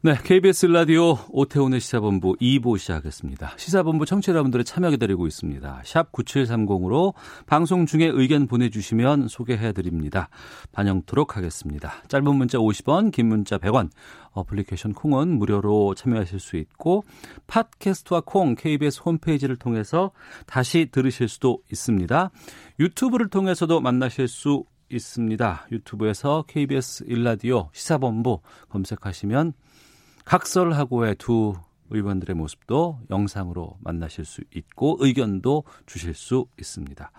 네, KBS 라디오 오태훈의 시사본부 2부 시작하겠습니다. 시사본부 청취자 여러분들의 참여 기다리고 있습니다. 샵 9730으로 방송 중에 의견 보내주시면 소개해드립니다. 반영토록 하겠습니다. 짧은 문자 50원, 긴 문자 100원, 어플리케이션 콩은 무료로 참여하실 수 있고 팟캐스트와 콩 KBS 홈페이지를 통해서 다시 들으실 수도 있습니다. 유튜브를 통해서도 만나실 수 있습니다. 유튜브에서 KBS 일라디오 시사본부 검색하시면 각설하고의 두 의원들의 모습도 영상으로 만나실 수 있고 의견도 주실 수 있습니다.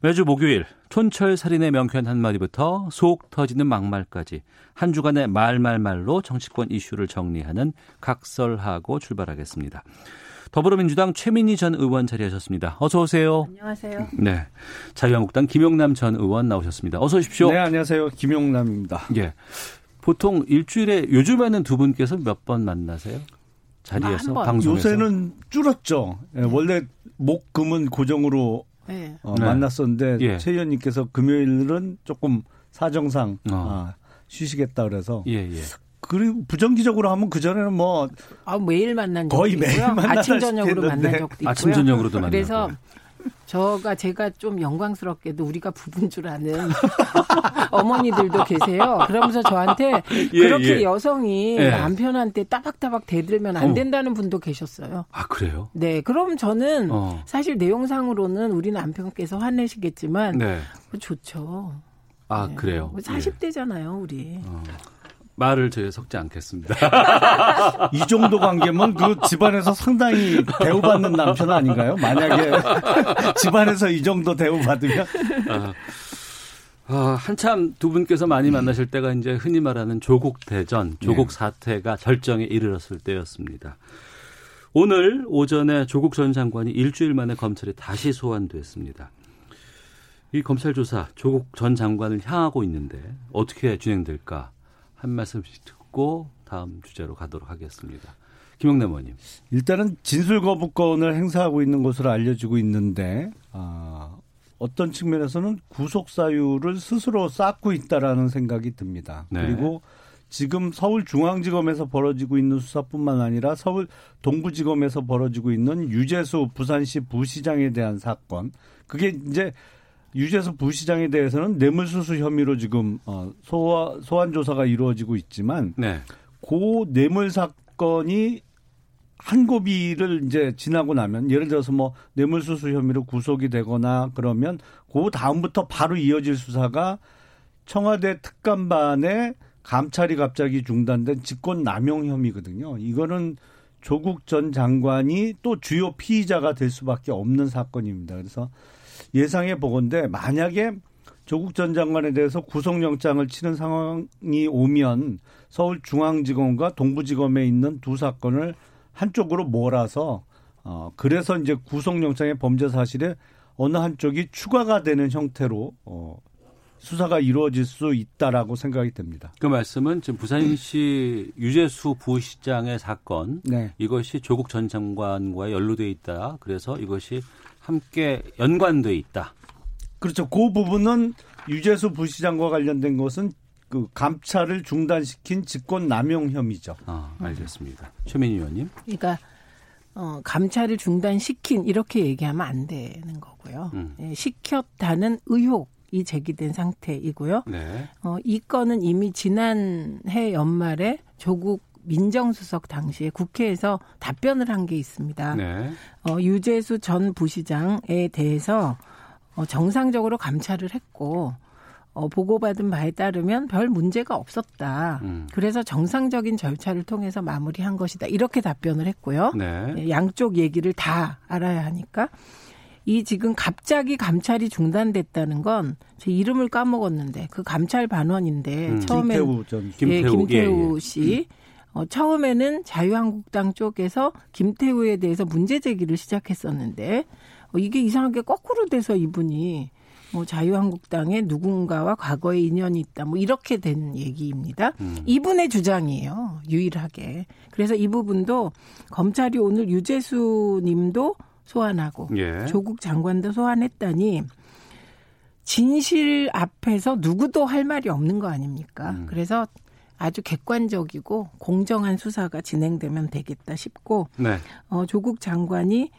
매주 목요일 촌철 살인의 명쾌한 한마디부터 속 터지는 막말까지 한 주간의 말말말로 정치권 이슈를 정리하는 각설하고 출발하겠습니다. 더불어민주당 최민희 전 의원 자리하셨습니다. 어서 오세요. 안녕하세요. 네. 자유한국당 김용남 전 의원 나오셨습니다. 어서 오십시오. 네, 안녕하세요. 김용남입니다. 예. 보통 일주일에 요즘에는 두 분께서 몇 번 만나세요? 자리에서. 방송에서 요새는 줄었죠. 예, 원래 목, 금은 고정으로 네. 어, 네. 만났었는데 예. 최 의원님께서 금요일은 조금 사정상 어. 아, 쉬시겠다 그래서 예, 예. 그리고 부정기적으로 하면 그 전에는 뭐 아, 매일 만난 거의 있고요. 매일 만나다시피 아침 저녁으로 만난. 적도 있고요. 아침 저녁으로도 만나고. 그래서 저가 제가 좀 영광스럽게도 우리가 부부인 줄 아는 어머니들도 계세요. 그러면서 저한테 예, 그렇게 예. 여성이 예. 남편한테 따박따박 대들면 안. 된다는 분도 계셨어요. 아 그래요? 네, 그럼 저는 어. 사실 내용상으로는 우리 남편께서 화내시겠지만 네. 뭐 좋죠. 아 네. 그래요. 뭐 예. 40대잖아요, 우리. 말을 저희 섞지 않겠습니다. 이 정도 관계면 그 집안에서 상당히 대우받는 남편 아닌가요? 만약에 집안에서 이 정도 대우받으면 아, 아, 한참 두 분께서 많이 만나실 때가 이제 흔히 말하는 조국 대전, 조국 네. 사태가 절정에 이르렀을 때였습니다. 오늘 오전에 조국 전 장관이 일주일 만에 검찰에 다시 소환됐습니다. 이 검찰 조사 조국 전 장관을 향하고 있는데 어떻게 진행될까 한 말씀씩 듣고 다음 주제로 가도록 하겠습니다. 김영남 의원님. 일단은 진술 거부권을 행사하고 있는 것으로 알려지고 있는데 아, 어떤 측면에서는 구속 사유를 스스로 쌓고 있다라는 생각이 듭니다. 네. 그리고 지금 서울중앙지검에서 벌어지고 있는 수사뿐만 아니라 서울 동부지검에서 벌어지고 있는 유재수 부산시 부시장에 대한 사건 그게 이제 유재수 부시장에 대해서는 뇌물수수 혐의로 지금 어, 소환, 소환 조사가 이루어지고 있지만 네. 고 뇌물 사건이 한 고비를 이제 지나고 나면 예를 들어서 뭐 뇌물수수 혐의로 구속이 되거나 그러면 그 다음부터 바로 이어질 수사가 청와대 특감반에 감찰이 갑자기 중단된 직권 남용 혐의거든요. 이거는 조국 전 장관이 또 주요 피의자가 될 수밖에 없는 사건입니다. 그래서 예상해 보건데 만약에 조국 전 장관에 대해서 구속영장을 치는 상황이 오면 서울중앙지검과 동부지검에 있는 두 사건을 한쪽으로 몰아서 어 그래서 이제 구속영장의 범죄 사실에 어느 한쪽이 추가가 되는 형태로 어 수사가 이루어질 수 있다라고 생각이 됩니다. 그 말씀은 지금 부산시 유재수 부시장의 사건 네. 이것이 조국 전 장관과 연루돼 있다. 그래서 이것이 함께 연관돼 있다. 그렇죠. 그 부분은 유재수 부시장과 관련된 것은 그 감찰을 중단시킨 직권 남용 혐의죠. 아, 알겠습니다. 최민희 의원님. 그러니까 어, 감찰을 중단시킨 이렇게 얘기하면 안 되는 거고요. 음. 예, 시켰다는 의혹이 제기된 상태이고요. 네. 어, 이 건은 이미 지난해 연말에 조국 민정수석 당시에 국회에서 답변을 한 게 있습니다. 네. 어, 유재수 전 부시장에 대해서 어, 정상적으로 감찰을 했고 어, 보고받은 바에 따르면 별 문제가 없었다. 음. 그래서 정상적인 절차를 통해서 마무리한 것이다. 이렇게 답변을 했고요. 네. 예, 양쪽 얘기를 다 알아야 하니까 이 지금 갑자기 감찰이 중단됐다는 건 제 이름을 까먹었는데 그 감찰 반원인데 음, 처음에 김태우 전 예, 김태우, 김태우 예, 예. 씨 어, 처음에는 자유한국당 쪽에서 김태우에 대해서 문제 제기를 시작했었는데 어, 이게 이상하게 거꾸로 돼서 이분이 뭐 자유한국당에 누군가와 과거에 인연이 있다 뭐 이렇게 된 얘기입니다. 음. 이분의 주장이에요. 유일하게. 그래서 이 부분도 검찰이 오늘 유재수 님도 소환하고 예. 조국 장관도 소환했다니 진실 앞에서 누구도 할 말이 없는 거 아닙니까? 음. 그래서 아주 객관적이고 공정한 수사가 진행되면 되겠다 싶고 네. 어, 조국 장관이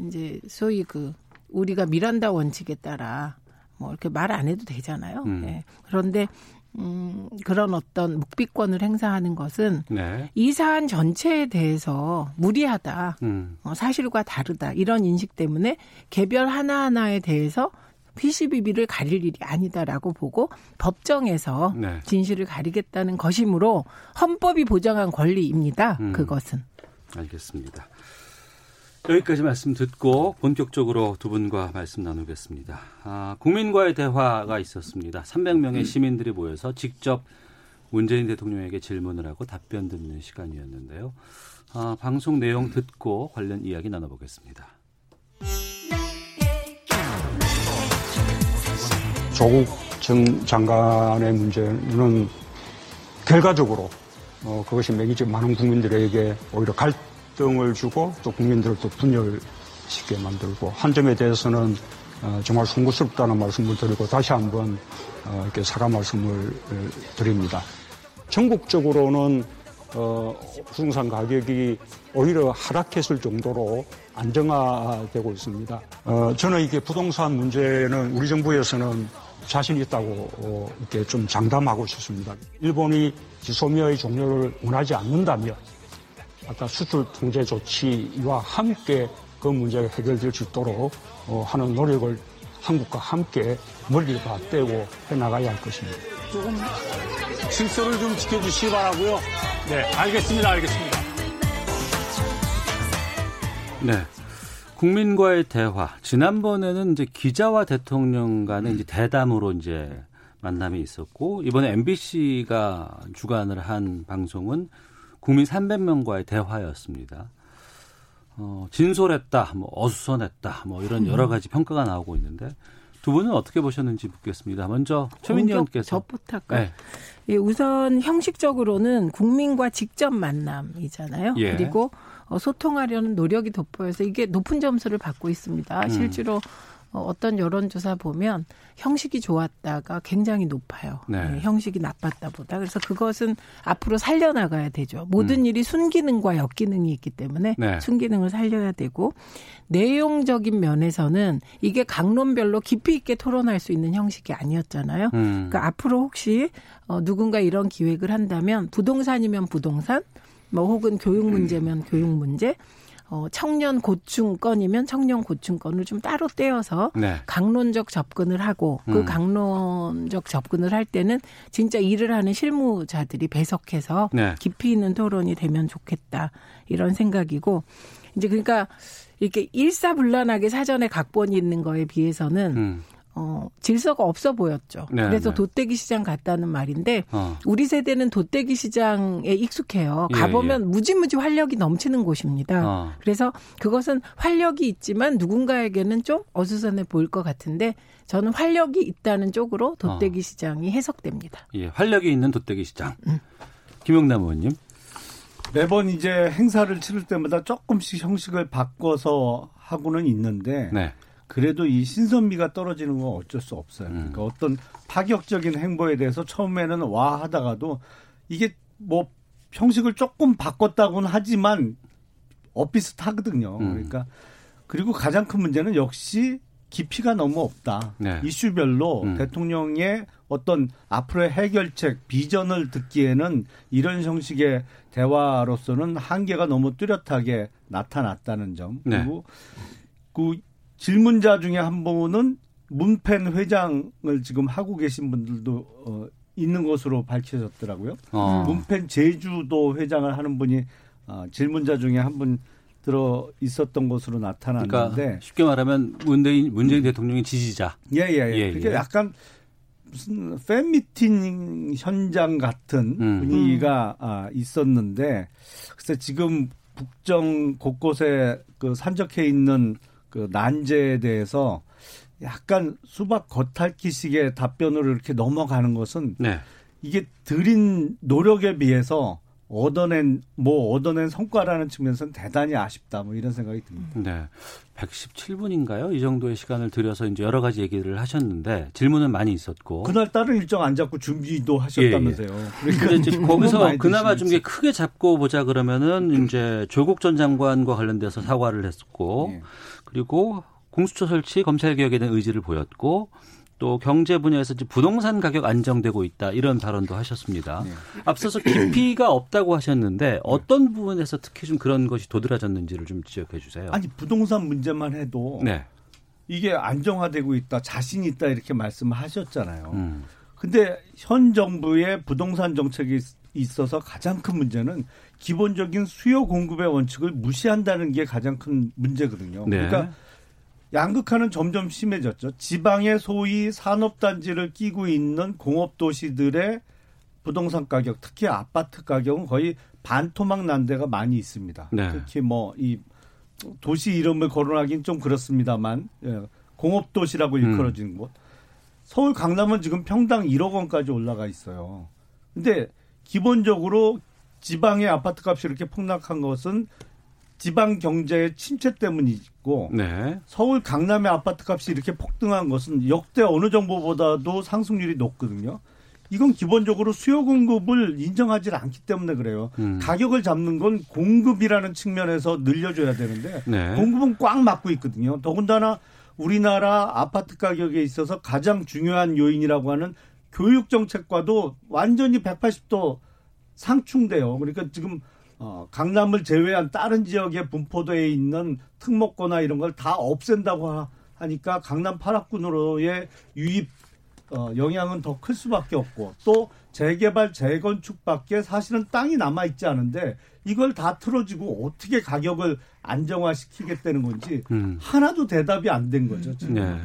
이제 소위 그 우리가 미란다 원칙에 따라 뭐 이렇게 말 안 해도 되잖아요. 음. 예. 그런데 음, 그런 어떤 묵비권을 행사하는 것은 네. 이 사안 전체에 대해서 무리하다. 음. 어, 사실과 다르다 이런 인식 때문에 개별 하나하나에 대해서 피시비비를 가릴 일이 아니다라고 보고 법정에서 네. 진실을 가리겠다는 것이므로 헌법이 보장한 권리입니다. 음. 그것은. 알겠습니다. 여기까지 말씀 듣고 본격적으로 두 분과 말씀 나누겠습니다. 아, 국민과의 대화가 있었습니다. 300명의 시민들이 모여서 직접 문재인 대통령에게 질문을 하고 답변 듣는 시간이었는데요. 아, 방송 내용 듣고 관련 이야기 나눠보겠습니다. 조국 전 장관의 문제는 결과적으로 어, 그것이 매기지 많은 국민들에게 오히려 갈등을 주고 또 국민들을 또 분열시게 만들고 한 점에 대해서는 어, 정말 송구스럽다는 말씀을 드리고 다시 한번 어, 이렇게 사과 말씀을 어, 드립니다. 전국적으로는 어, 부동산 가격이 오히려 하락했을 정도로 안정화되고 있습니다. 어, 저는 이게 부동산 문제는 우리 정부에서는 자신 있다고 어, 이렇게 좀 장담하고 싶습니다. 일본이 지소미아의 종료를 원하지 않는다면 아까 수출 통제 조치와 함께 그 문제가 해결될 수 있도록 어, 하는 노력을 한국과 함께 멀리가 떼고 해나가야 할 것입니다. 질서를 좀 지켜주시기 바라고요. 네, 알겠습니다. 알겠습니다. 네. 국민과의 대화. 지난번에는 이제 기자와 대통령 간의 이제 대담으로 이제 만남이 있었고, 이번에 MBC가 주관을 한 방송은 국민 300명과의 대화였습니다. 어, 진솔했다, 뭐, 어수선했다, 뭐, 이런 여러 가지 평가가 나오고 있는데, 두 분은 어떻게 보셨는지 묻겠습니다. 먼저, 최민희 의원께서. 저부터 할까요? 네. 예, 우선 형식적으로는 국민과 직접 만남이잖아요. 예. 그리고 어, 소통하려는 노력이 돋보여서 이게 높은 점수를 받고 있습니다. 음. 실제로 어, 어떤 여론조사 보면 형식이 좋았다가 굉장히 높아요. 네. 예, 형식이 나빴다보다. 그래서 그것은 앞으로 살려나가야 되죠. 모든 음. 일이 순기능과 역기능이 있기 때문에 네. 순기능을 살려야 되고 내용적인 면에서는 이게 강론별로 깊이 있게 토론할 수 있는 형식이 아니었잖아요. 음. 그러니까 앞으로 혹시 어, 누군가 이런 기획을 한다면 부동산이면 부동산, 뭐 혹은 교육 문제면 교육 문제, 어, 청년 고충 건이면 청년 고충 건을 좀 따로 떼어서 네. 강론적 접근을 하고 그 음. 강론적 접근을 할 때는 진짜 일을 하는 실무자들이 배석해서 네. 깊이 있는 토론이 되면 좋겠다 이런 생각이고 이제 그러니까 이렇게 일사불란하게 사전에 각본이 있는 거에 비해서는 음. 어, 질서가 없어 보였죠. 네, 그래서 네. 도떼기 시장 갔다는 말인데 어. 우리 세대는 도떼기 시장에 익숙해요. 예, 가보면 무지무지 활력이 넘치는 곳입니다. 어. 그래서 그것은 활력이 있지만 누군가에게는 좀 어수선해 보일 것 같은데 저는 활력이 있다는 쪽으로 도떼기 어. 시장이 해석됩니다. 예, 활력이 있는 도떼기 시장. 음. 김용남 의원님. 매번 이제 행사를 치를 때마다 조금씩 형식을 바꿔서 하고는 있는데 네. 그래도 이 신선미가 떨어지는 건 어쩔 수 없어요. 음. 그러니까 어떤 파격적인 행보에 대해서 처음에는 와 하다가도 이게 뭐 형식을 조금 바꿨다고는 하지만 엇비슷하거든요. 음. 그러니까 그리고 가장 큰 문제는 역시 깊이가 너무 없다. 네. 이슈별로 음. 대통령의 어떤 앞으로의 해결책, 비전을 듣기에는 이런 형식의 대화로서는 한계가 너무 뚜렷하게 나타났다는 점. 네. 그리고 그 질문자 중에 한 분은 문펜 회장을 지금 하고 계신 분들도 어, 있는 것으로 밝혀졌더라고요. 어. 문펜 제주도 회장을 하는 분이 어, 질문자 중에 한 분 들어 있었던 것으로 나타났는데 그러니까 쉽게 말하면 문재인 문재인 대통령의 지지자. 예예예. 예, 그게 예. 약간 무슨 팬미팅 현장 같은 음. 분위기가 아, 있었는데 글쎄 지금 북정 곳곳에 그 산적해 있는 그 난제에 대해서 약간 수박 겉핥기식의 답변으로 이렇게 넘어가는 것은 네. 이게 들인 노력에 비해서 얻어낸 뭐 얻어낸 성과라는 측면에서는 대단히 아쉽다 뭐 이런 생각이 듭니다. 네. 117분인가요? 이 정도의 시간을 들여서 이제 여러 가지 얘기를 하셨는데 질문은 많이 있었고. 그날 따른 일정 안 잡고 준비도 하셨다면서요. 그러니까 근데 이제 너무 거기서 그나마 좀 크게 잡고 보자 그러면은 이제 조국 전 장관과 관련돼서 사과를 했었고 예. 그리고 공수처 설치 검찰 개혁에 대한 의지를 보였고 또 경제 분야에서 부동산 가격 안정되고 있다 이런 발언도 하셨습니다. 네. 앞서서 깊이가 없다고 하셨는데 어떤 부분에서 특히 좀 그런 것이 도드라졌는지를 좀 지적해 주세요. 아니 부동산 문제만 해도 네. 이게 안정화되고 있다, 자신 있다 이렇게 말씀을 하셨잖아요. 음. 근데 현 정부의 부동산 정책이 있어서 가장 큰 문제는 기본적인 수요 공급의 원칙을 무시한다는 게 가장 큰 문제거든요. 네. 그러니까 양극화는 점점 심해졌죠. 지방의 소위 산업단지를 끼고 있는 공업도시들의 부동산 가격, 특히 아파트 가격은 거의 반토막 난 데가 많이 있습니다. 네. 특히 뭐 이 도시 이름을 거론하기는 좀 그렇습니다만 예, 공업도시라고 음. 일컬어지는 곳. 서울 강남은 지금 평당 1억 원까지 올라가 있어요. 근데 기본적으로 지방의 아파트 값이 이렇게 폭락한 것은 지방 경제의 침체 때문이고 네. 서울 강남의 아파트 값이 이렇게 폭등한 것은 역대 어느 정보보다도 상승률이 높거든요. 이건 기본적으로 수요 공급을 인정하지 않기 때문에 그래요. 음. 가격을 잡는 건 공급이라는 측면에서 늘려줘야 되는데 네. 공급은 꽉 막고 있거든요. 더군다나 우리나라 아파트 가격에 있어서 가장 중요한 요인이라고 하는 교육 정책과도 완전히 180도 상충돼요. 그러니까 지금 어, 강남을 제외한 다른 지역에 분포되어 있는 특목고나 이런 걸 다 없앤다고 하- 하니까 강남 8학군으로의 유입 어, 영향은 더 클 수밖에 없고 또 재개발 재건축밖에 사실은 땅이 남아 있지 않은데 이걸 다 틀어지고 어떻게 가격을 안정화시키겠다는 건지 음. 하나도 대답이 안 된 거죠. 지금. 네.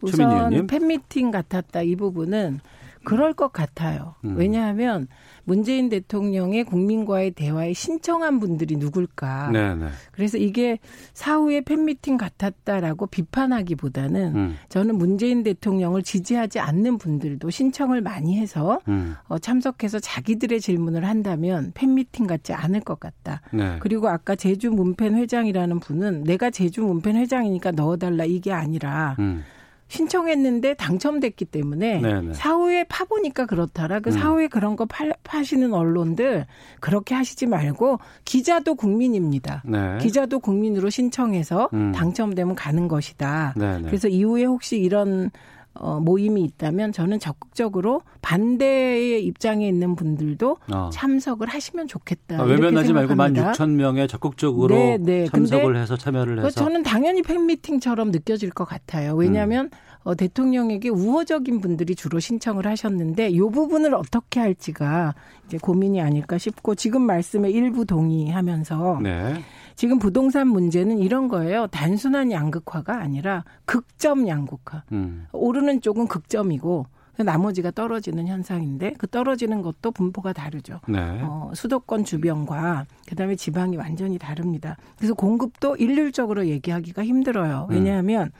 우선. 팬미팅 같았다 이 부분은 그럴 것 같아요. 음. 왜냐하면 문재인 대통령의 국민과의 대화에 신청한 분들이 누굴까. 네, 네. 그래서 이게 사후에 팬미팅 같았다라고 비판하기보다는 음. 저는 문재인 대통령을 지지하지 않는 분들도 신청을 많이 해서 음. 어, 참석해서 자기들의 질문을 한다면 팬미팅 같지 않을 것 같다. 네. 그리고 아까 제주 문팬 회장이라는 분은 내가 제주 문팬 회장이니까 넣어달라 이게 아니라 음. 신청했는데 당첨됐기 때문에 네네. 사후에 파보니까 그렇더라. 그 음. 사후에 그런 거 팔, 파시는 언론들 그렇게 하시지 말고 기자도 국민입니다. 네. 기자도 국민으로 신청해서 음. 당첨되면 가는 것이다. 네네. 그래서 이후에 혹시 이런 어, 모임이 있다면 저는 적극적으로 반대의 입장에 있는 분들도 어. 참석을 하시면 좋겠다. 아, 외면하지 말고 생각합니다. 16,000명에 적극적으로 네, 네. 참석을 근데 해서 참여를 그 해서 저는 당연히 팬미팅처럼 느껴질 것 같아요. 왜냐하면 어, 대통령에게 우호적인 분들이 주로 신청을 하셨는데 이 부분을 어떻게 할지가 이제 고민이 아닐까 싶고 지금 말씀에 일부 동의하면서 네. 지금 부동산 문제는 이런 거예요. 단순한 양극화가 아니라 극점 양극화. 음. 오르는 쪽은 극점이고 나머지가 떨어지는 현상인데 그 떨어지는 것도 분포가 다르죠. 네. 어, 수도권 주변과 그다음에 지방이 완전히 다릅니다. 그래서 공급도 일률적으로 얘기하기가 힘들어요. 왜냐하면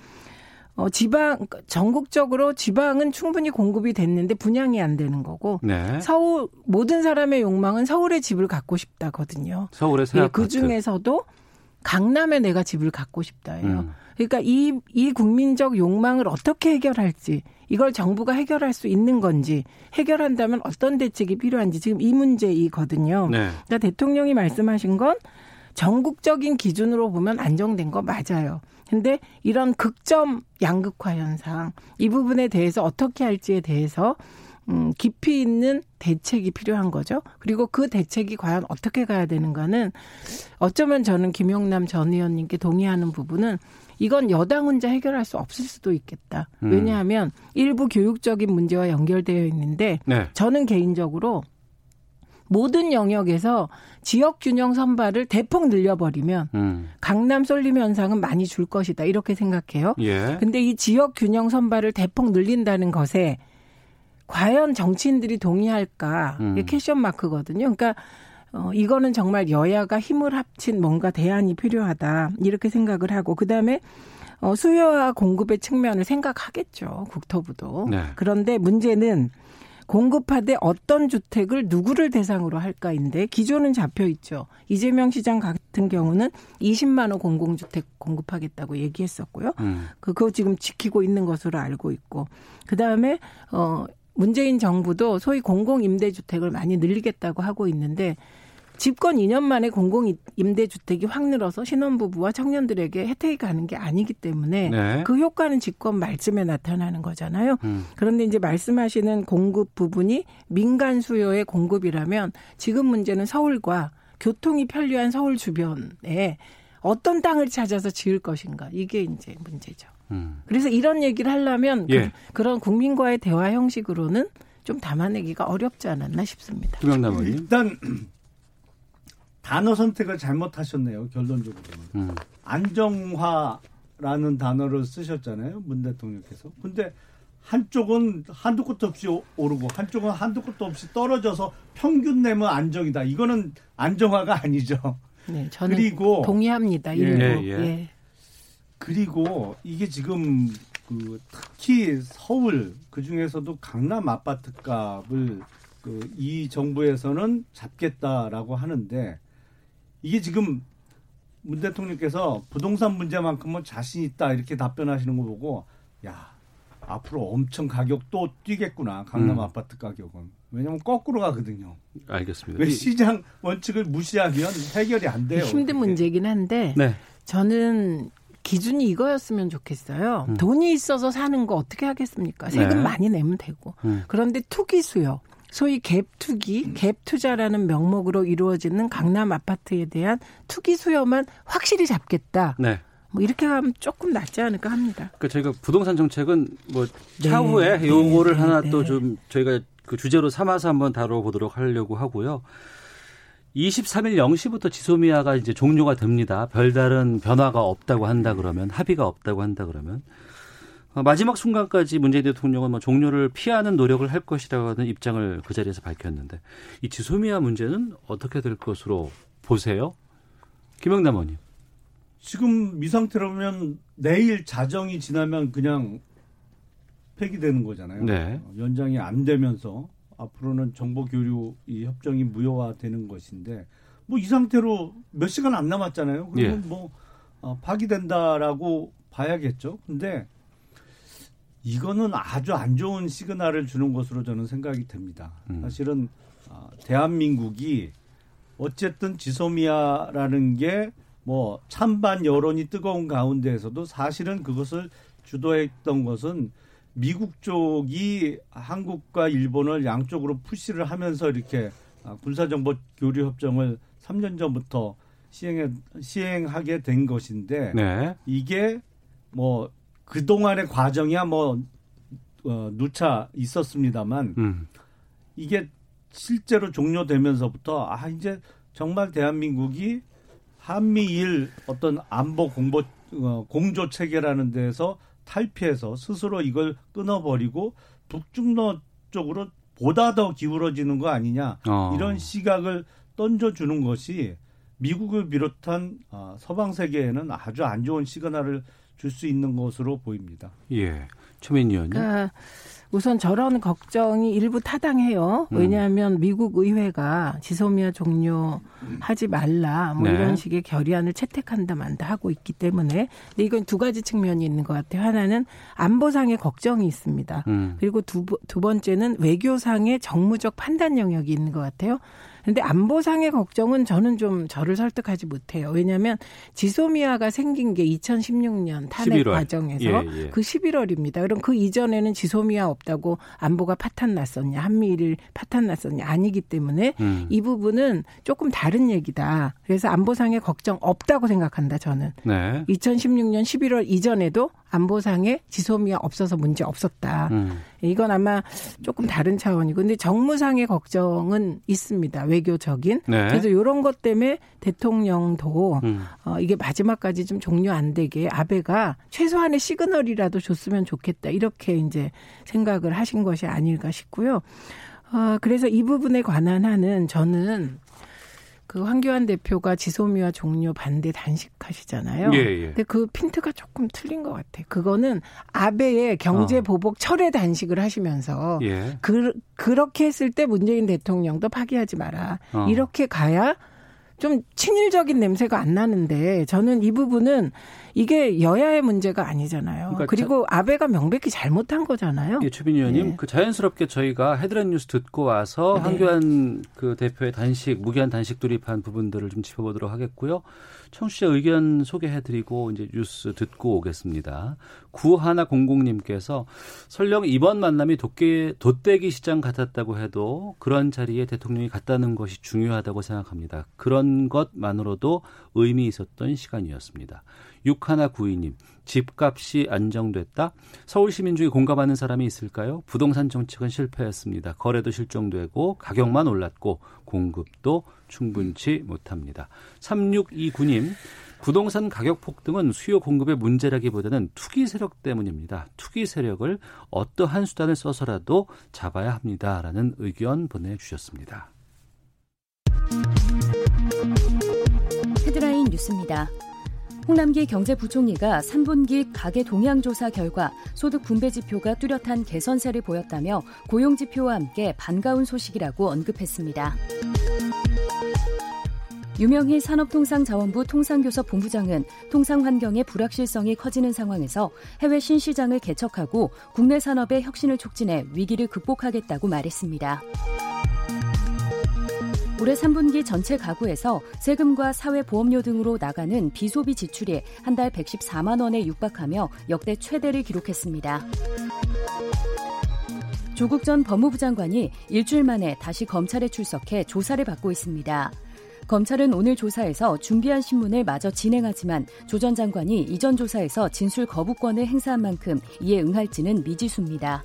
어, 지방 전국적으로 지방은 충분히 공급이 됐는데 분양이 안 되는 거고 네. 서울 모든 사람의 욕망은 서울에 집을 갖고 싶다거든요. 서울의 새 예. 그 중에서도 강남에 내가 집을 갖고 싶다예요. 음. 그러니까 이, 이 국민적 욕망을 어떻게 해결할지, 이걸 정부가 해결할 수 있는 건지, 해결한다면 어떤 대책이 필요한지 지금 이 문제이거든요. 네. 그러니까 대통령이 말씀하신 건 전국적인 기준으로 보면 안정된 거 맞아요. 근데 이런 극점 양극화 현상, 이 부분에 대해서 어떻게 할지에 대해서 음, 깊이 있는 대책이 필요한 거죠. 그리고 그 대책이 과연 어떻게 가야 되는가는 어쩌면 저는 김영남 전 의원님께 동의하는 부분은 이건 여당 혼자 해결할 수 없을 수도 있겠다. 음. 왜냐하면 일부 교육적인 문제와 연결되어 있는데 네. 저는 개인적으로 모든 영역에서 지역 균형 선발을 대폭 늘려버리면 음. 강남 쏠림 현상은 많이 줄 것이다. 이렇게 생각해요. 예. 근데 이 지역 균형 선발을 대폭 늘린다는 것에 과연 정치인들이 동의할까? 이게 음. 캐션 마크거든요. 그러니까 어, 이거는 정말 여야가 힘을 합친 뭔가 대안이 필요하다. 이렇게 생각을 하고, 그 다음에 어, 수요와 공급의 측면을 생각하겠죠. 국토부도. 네. 그런데 문제는 공급하되 어떤 주택을 누구를 대상으로 할까인데 기조는 잡혀 있죠. 이재명 시장 같은 경우는 20만 호 공공주택 공급하겠다고 얘기했었고요. 음. 그거 지금 지키고 있는 것으로 알고 있고 그다음에 어 문재인 정부도 소위 공공 임대주택을 많이 늘리겠다고 하고 있는데 집권 2년 만에 공공 임대주택이 확 늘어서 신혼부부와 청년들에게 혜택이 가는 게 아니기 때문에 네. 그 효과는 집권 말쯤에 나타나는 거잖아요. 음. 그런데 이제 말씀하시는 공급 부분이 민간 수요의 공급이라면 지금 문제는 서울과 교통이 편리한 서울 주변에 어떤 땅을 찾아서 지을 것인가 이게 이제 문제죠. 음. 그래서 이런 얘기를 하려면 예. 그, 런 국민과의 대화 형식으로는 좀 담아내기가 어렵지 않았나 싶습니다. 김영남 의원님. 일단 단어 선택을 잘못하셨네요. 결론적으로. 음. 안정화라는 단어를 쓰셨잖아요. 문 대통령께서. 근데 한쪽은 한두 끝도 없이 오- 오르고 한쪽은 한두 끝도 없이 떨어져서 평균 내면 안정이다. 이거는 안정화가 아니죠. 네, 저는 그리고 동의합니다. 예, 일부. 예. 예. 그리고 이게 지금 그 특히 서울 그 중에서도 강남 아파트 값을 그 이 정부에서는 잡겠다라고 하는데 이게 지금 문 대통령께서 부동산 문제만큼은 자신 있다 이렇게 답변하시는 거 보고 야 앞으로 엄청 가격 또 뛰겠구나 강남 음. 아파트 가격은 왜냐면 거꾸로 가거든요. 알겠습니다. 왜 이- 시장 원칙을 무시하면 해결이 안 돼요. 힘든 그게. 문제긴 한데 네. 저는 기준이 이거였으면 좋겠어요. 음. 돈이 있어서 사는 거 어떻게 하겠습니까? 세금 네. 많이 내면 되고. 음. 그런데 투기 수요, 소위 갭 투기, 갭 투자라는 명목으로 이루어지는 강남 아파트에 대한 투기 수요만 확실히 잡겠다. 네. 뭐 이렇게 하면 조금 낫지 않을까 합니다. 그 저희가 부동산 정책은 뭐 네, 차후에 네, 요거를 네, 하나 네. 또좀 저희가 그 주제로 삼아서 한번 다뤄보도록 하려고 하고요. 23일 0시부터 지소미아가 이제 종료가 됩니다. 별다른 변화가 없다고 한다 그러면 합의가 없다고 한다 그러면 어, 마지막 순간까지 문재인 대통령은 뭐 종료를 피하는 노력을 할 것이라고 하는 입장을 그 자리에서 밝혔는데 이 지소미아 문제는 어떻게 될 것으로 보세요? 김영남 의원님. 지금 이 상태라면 내일 자정이 지나면 그냥 폐기되는 거잖아요. 네. 어, 연장이 안 되면서 앞으로는 정보 교류 이 협정이 무효화되는 것인데 뭐 이 상태로 몇 시간 안 남았잖아요. 그러면 예. 뭐 어, 파기된다라고 봐야겠죠. 근데 이거는 아주 안 좋은 시그널을 주는 것으로 저는 생각이 됩니다. 음. 사실은 아, 대한민국이 어쨌든 지소미아라는 게 뭐 찬반 여론이 뜨거운 가운데에서도 사실은 그것을 주도했던 것은 미국 쪽이 한국과 일본을 양쪽으로 푸시를 하면서 이렇게 아, 군사정보 교류 협정을 3년 전부터 시행해, 시행하게 된 것인데 네. 이게 뭐 그동안의 과정이야 뭐 어, 누차 있었습니다만 음. 이게 실제로 종료되면서부터 아 이제 정말 대한민국이 한미일 어떤 안보 공보 어, 공조 체계라는 데서 탈피해서 스스로 이걸 끊어버리고 북중러 쪽으로 보다 더 기울어지는 거 아니냐 어. 이런 시각을 던져주는 것이 미국을 비롯한 어, 서방 세계에는 아주 안 좋은 시그널을 줄 수 있는 것으로 보입니다. 예. 최민희 의원님. 그러니까 우선 저런 걱정이 일부 타당해요. 음. 왜냐하면 미국 의회가 지소미아 종료 하지 말라 뭐 네. 이런 식의 결의안을 채택한다 만다 하고 있기 때문에 근데 이건 두 가지 측면이 있는 것 같아요. 하나는 안보상의 걱정이 있습니다. 음. 그리고 두, 번- 두 번째는 외교상의 정무적 판단 영역이 있는 것 같아요. 근데 안보상의 걱정은 저는 좀 저를 설득하지 못해요. 왜냐하면 지소미아가 생긴 게 2016년 탄핵 11월. 과정에서 예, 예. 그 11월입니다. 그럼 그 이전에는 지소미아 없다고 안보가 파탄 났었냐, 한미일 파탄 났었냐 아니기 때문에 음. 이 부분은 조금 다른 얘기다. 그래서 안보상의 걱정 없다고 생각한다. 저는 네. 2016년 11월 이전에도 안보상에 지소미아 없어서 문제 없었다. 음. 이건 아마 조금 다른 차원이고 근데 정무상의 걱정은 있습니다. 외교적인. 네. 그래서 이런 것 때문에 대통령도 음. 어, 이게 마지막까지 좀 종료 안 되게 아베가 최소한의 시그널이라도 줬으면 좋겠다. 이렇게 이제 생각을 하신 것이 아닐까 싶고요. 어, 그래서 이 부분에 관한 한은 저는 그 황교안 대표가 지소미아 종료 반대 단식하시잖아요. 예, 예. 근데 그 핀트가 조금 틀린 것 같아. 그거는 아베의 경제 어. 보복 철회 단식을 하시면서 예. 그, 그렇게 했을 때 문재인 대통령도 파기하지 마라. 어. 이렇게 가야 좀 친일적인 냄새가 안 나는데 저는 이 부분은 이게 여야의 문제가 아니잖아요. 그러니까 그리고 아베가 명백히 잘못한 거잖아요. 예, 최빈 의원님, 네. 그 자연스럽게 저희가 헤드라인 뉴스 듣고 와서 네. 한교안 그 대표의 단식, 무기한 단식 돌입한 부분들을 좀 짚어보도록 하겠고요. 청취자 의견 소개해드리고 이제 뉴스 듣고 오겠습니다. 구하나 공공님께서 설령 이번 만남이 돗개, 돗대기 시장 같았다고 해도 그런 자리에 대통령이 갔다는 것이 중요하다고 생각합니다. 그런 것만으로도 의미 있었던 시간이었습니다. 육하나 구이님, 집값이 안정됐다? 서울 시민 중에 공감하는 사람이 있을까요? 부동산 정책은 실패했습니다. 거래도 실종되고 가격만 올랐고 공급도 충분치 못합니다. 3629님, 부동산 가격 폭등은 수요 공급의 문제라기보다는 투기 세력 때문입니다. 투기 세력을 어떠한 수단을 써서라도 잡아야 합니다라는 의견 보내주셨습니다. 헤드라인 뉴스입니다. 홍남기 경제부총리가 3분기 가계 동향조사 결과 소득 분배 지표가 뚜렷한 개선세를 보였다며 고용 지표와 함께 반가운 소식이라고 언급했습니다. 유명희 산업통상자원부 통상교섭 본부장은 통상 환경의 불확실성이 커지는 상황에서 해외 신시장을 개척하고 국내 산업의 혁신을 촉진해 위기를 극복하겠다고 말했습니다. 올해 3분기 전체 가구에서 세금과 사회보험료 등으로 나가는 비소비 지출이 한 달 114만 원에 육박하며 역대 최대를 기록했습니다. 조국 전 법무부 장관이 일주일 만에 다시 검찰에 출석해 조사를 받고 있습니다. 검찰은 오늘 조사에서 준비한 신문을 마저 진행하지만 조 전 장관이 이전 조사에서 진술 거부권을 행사한 만큼 이에 응할지는 미지수입니다.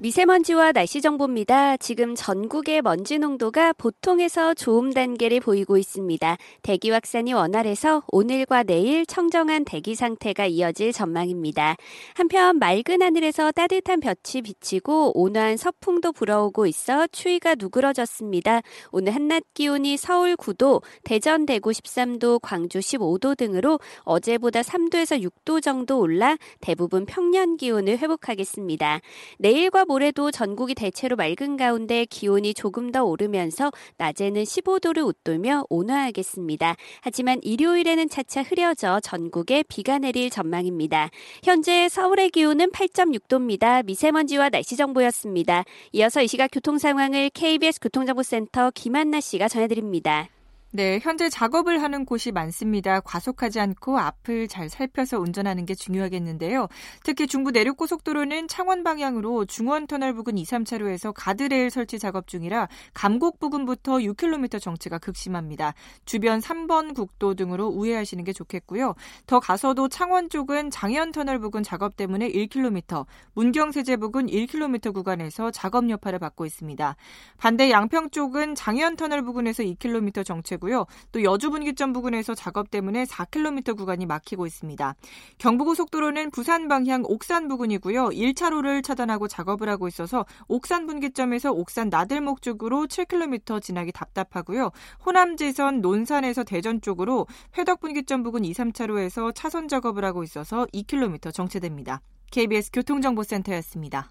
미세먼지와 날씨 정보입니다. 지금 전국의 먼지 농도가 보통에서 좋음 단계를 보이고 있습니다. 대기 확산이 원활해서 오늘과 내일 청정한 대기 상태가 이어질 전망입니다. 한편 맑은 하늘에서 따뜻한 볕이 비치고 온화한 서풍도 불어오고 있어 추위가 누그러졌습니다. 오늘 한낮 기온이 서울 9도, 대전 대구 13도, 광주 15도 등으로 어제보다 3도에서 6도 정도 올라 대부분 평년 기온을 회복하겠습니다. 내일과 모레도 전국이 대체로 맑은 가운데 기온이 조금 더 오르면서 낮에는 15도를 웃돌며 온화하겠습니다. 하지만 일요일에는 차차 흐려져 전국에 비가 내릴 전망입니다. 현재 서울의 기온은 8.6도입니다. 미세먼지와 날씨 정보였습니다. 이어서 이 시각 교통 상황을 KBS 교통정보센터 김한나 씨가 전해드립니다. 네, 현재 작업을 하는 곳이 많습니다. 과속하지 않고 앞을 잘 살펴서 운전하는 게 중요하겠는데요. 특히 중부 내륙 고속도로는 창원 방향으로 중원 터널 부근 2, 3차로에서 가드레일 설치 작업 중이라 감곡 부근부터 6km 정체가 극심합니다. 주변 3번 국도 등으로 우회하시는 게 좋겠고요. 더 가서도 창원 쪽은 장현 터널 부근 작업 때문에 1km, 문경세제 부근 1km 구간에서 작업 여파를 받고 있습니다. 반대 양평 쪽은 장현 터널 부근에서 2km 정체 고요. 또 여주분기점 부근에서 작업 때문에 4km 구간이 막히고 있습니다. 경부고속도로는 부산 방향 옥산 부근이고요. 1차로를 차단하고 작업을 하고 있어서 옥산 분기점에서 옥산 나들목 쪽으로 7km 지나기 답답하고요. 호남지선 논산에서 대전 쪽으로 회덕 분기점 부근 2, 3차로에서 차선 작업을 하고 있어서 2km 정체됩니다. KBS 교통정보센터였습니다.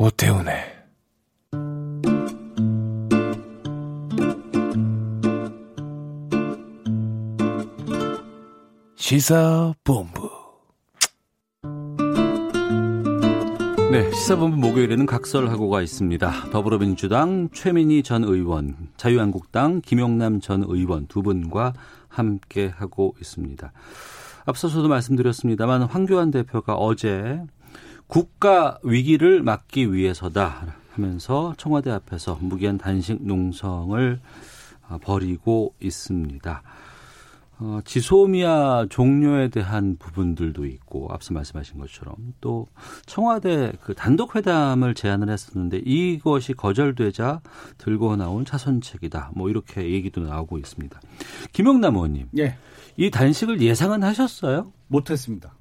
오태훈의 시사본부 네, 시사본부 목요일에는 각설하고가 있습니다. 더불어민주당 최민희 전 의원, 자유한국당 김용남 전 의원 두 분과 함께 하고 있습니다. 앞서서도 말씀드렸습니다만 황교안 대표가 어제 국가 위기를 막기 위해서다 하면서 청와대 앞에서 무기한 단식 농성을 어, 벌이고 있습니다. 어, 지소미아 종료에 대한 부분들도 있고 앞서 말씀하신 것처럼 또 청와대 그 단독 회담을 제안을 했었는데 이것이 거절되자 들고 나온 차선책이다. 뭐 이렇게 얘기도 나오고 있습니다. 김영남 의원님, 예, 이 단식을 예상은 하셨어요? 못했습니다.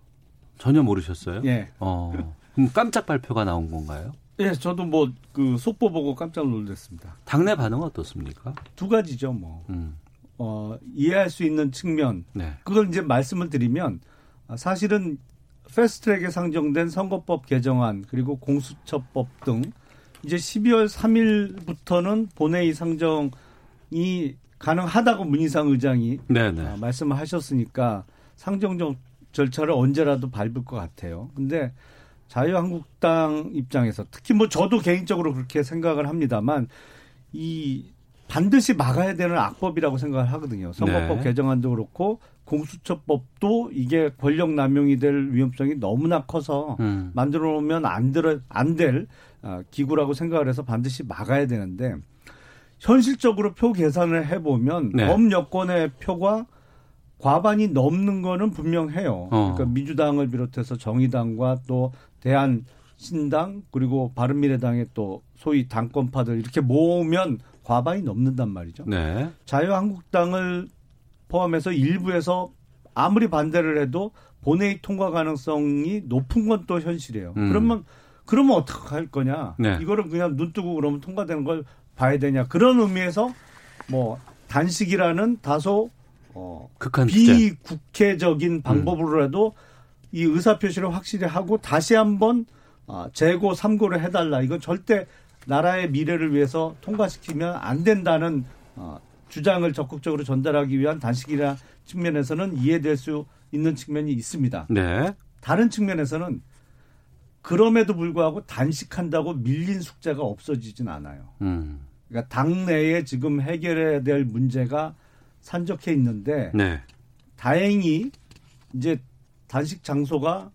전혀 모르셨어요? 예. 어, 그럼 깜짝 발표가 나온 건가요? 예, 저도 뭐 그 속보 보고 깜짝 놀랐습니다. 당내 반응은 어떻습니까? 두 가지죠, 뭐. 음, 어, 이해할 수 있는 측면. 네. 그걸 이제 말씀을 드리면 아, 사실은 패스트트랙에 상정된 선거법 개정안 그리고 공수처법 등 이제 12월 3일부터는 본회의 상정이 가능하다고 문희상 의장이 네네. 아, 말씀을 하셨으니까 상정 정- 절차를 언제라도 밟을 것 같아요. 근데 자유한국당 입장에서 특히 뭐 저도 개인적으로 그렇게 생각을 합니다만 이 반드시 막아야 되는 악법이라고 생각을 하거든요. 선거법 네. 개정안도 그렇고 공수처법도 이게 권력 남용이 될 위험성이 너무나 커서 음. 만들어 놓으면 안 들어 안될 어, 기구라고 생각을 해서 반드시 막아야 되는데 현실적으로 표 계산을 해 보면 네. 범 여권의 표가 과반이 넘는 거는 분명해요. 어. 그러니까 민주당을 비롯해서 정의당과 또 대한 신당 그리고 바른미래당의 또 소위 당권파들 이렇게 모으면 과반이 넘는단 말이죠. 네. 자유한국당을 포함해서 일부에서 아무리 반대를 해도 본회의 통과 가능성이 높은 건 또 현실이에요. 음. 그러면 그러면 어떻게 할 거냐? 네. 이거를 그냥 눈 뜨고 그러면 통과되는 걸 봐야 되냐? 그런 의미에서 뭐 단식이라는 다소 어 극한. 음. 비국회적인 방법으로라도 이 의사 표시를 확실히 하고 다시 한번 아, 재고 삼고를 해달라. 이건 절대 나라의 미래를 위해서 통과시키면 안 된다는 어, 주장을 적극적으로 전달하기 위한 단식이라 측면에서는 이해될 수 있는 측면이 있습니다. 네. 다른 측면에서는 그럼에도 불구하고 단식한다고 밀린 숙제가 없어지진 않아요. 음. 그러니까 당내에 지금 해결해야 될 문제가 산적해 있는데 네. 다행히 이제 단식 장소가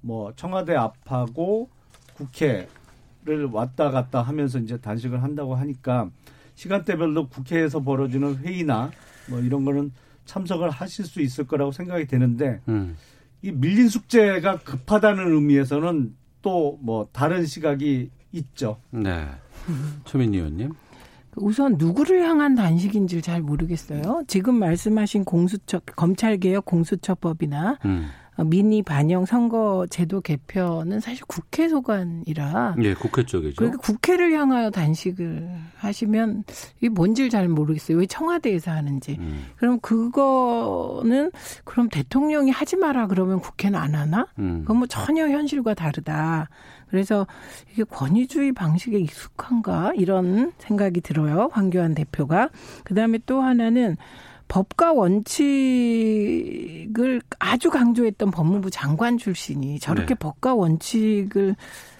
뭐 청와대 앞하고 국회를 왔다 갔다 하면서 이제 단식을 한다고 하니까 시간대별로 국회에서 벌어지는 회의나 뭐 이런 거는 참석을 하실 수 있을 거라고 생각이 되는데 음. 이 밀린 숙제가 급하다는 의미에서는 또 뭐 다른 시각이 있죠. 네. 최민희 의원님. 우선 누구를 향한 단식인지 잘 모르겠어요. 지금 말씀하신 공수처 검찰개혁 공수처법이나 음. 어, 미니 반영 선거 제도 개편은 사실 국회 소관이라 예, 국회 쪽이죠. 그러니까 국회를 향하여 단식을 하시면 이게 뭔지를 잘 모르겠어요. 왜 청와대에서 하는지. 음. 그럼 그거는 그럼 대통령이 하지 마라 그러면 국회는 안 하나? 음. 그건 뭐 전혀 현실과 다르다. 그래서 이게 권위주의 방식에 익숙한가 이런 생각이 들어요. 황교안 대표가. 그다음에 또 하나는 법과 원칙을 아주 강조했던 법무부 장관 출신이 저렇게 네. 법과 원칙을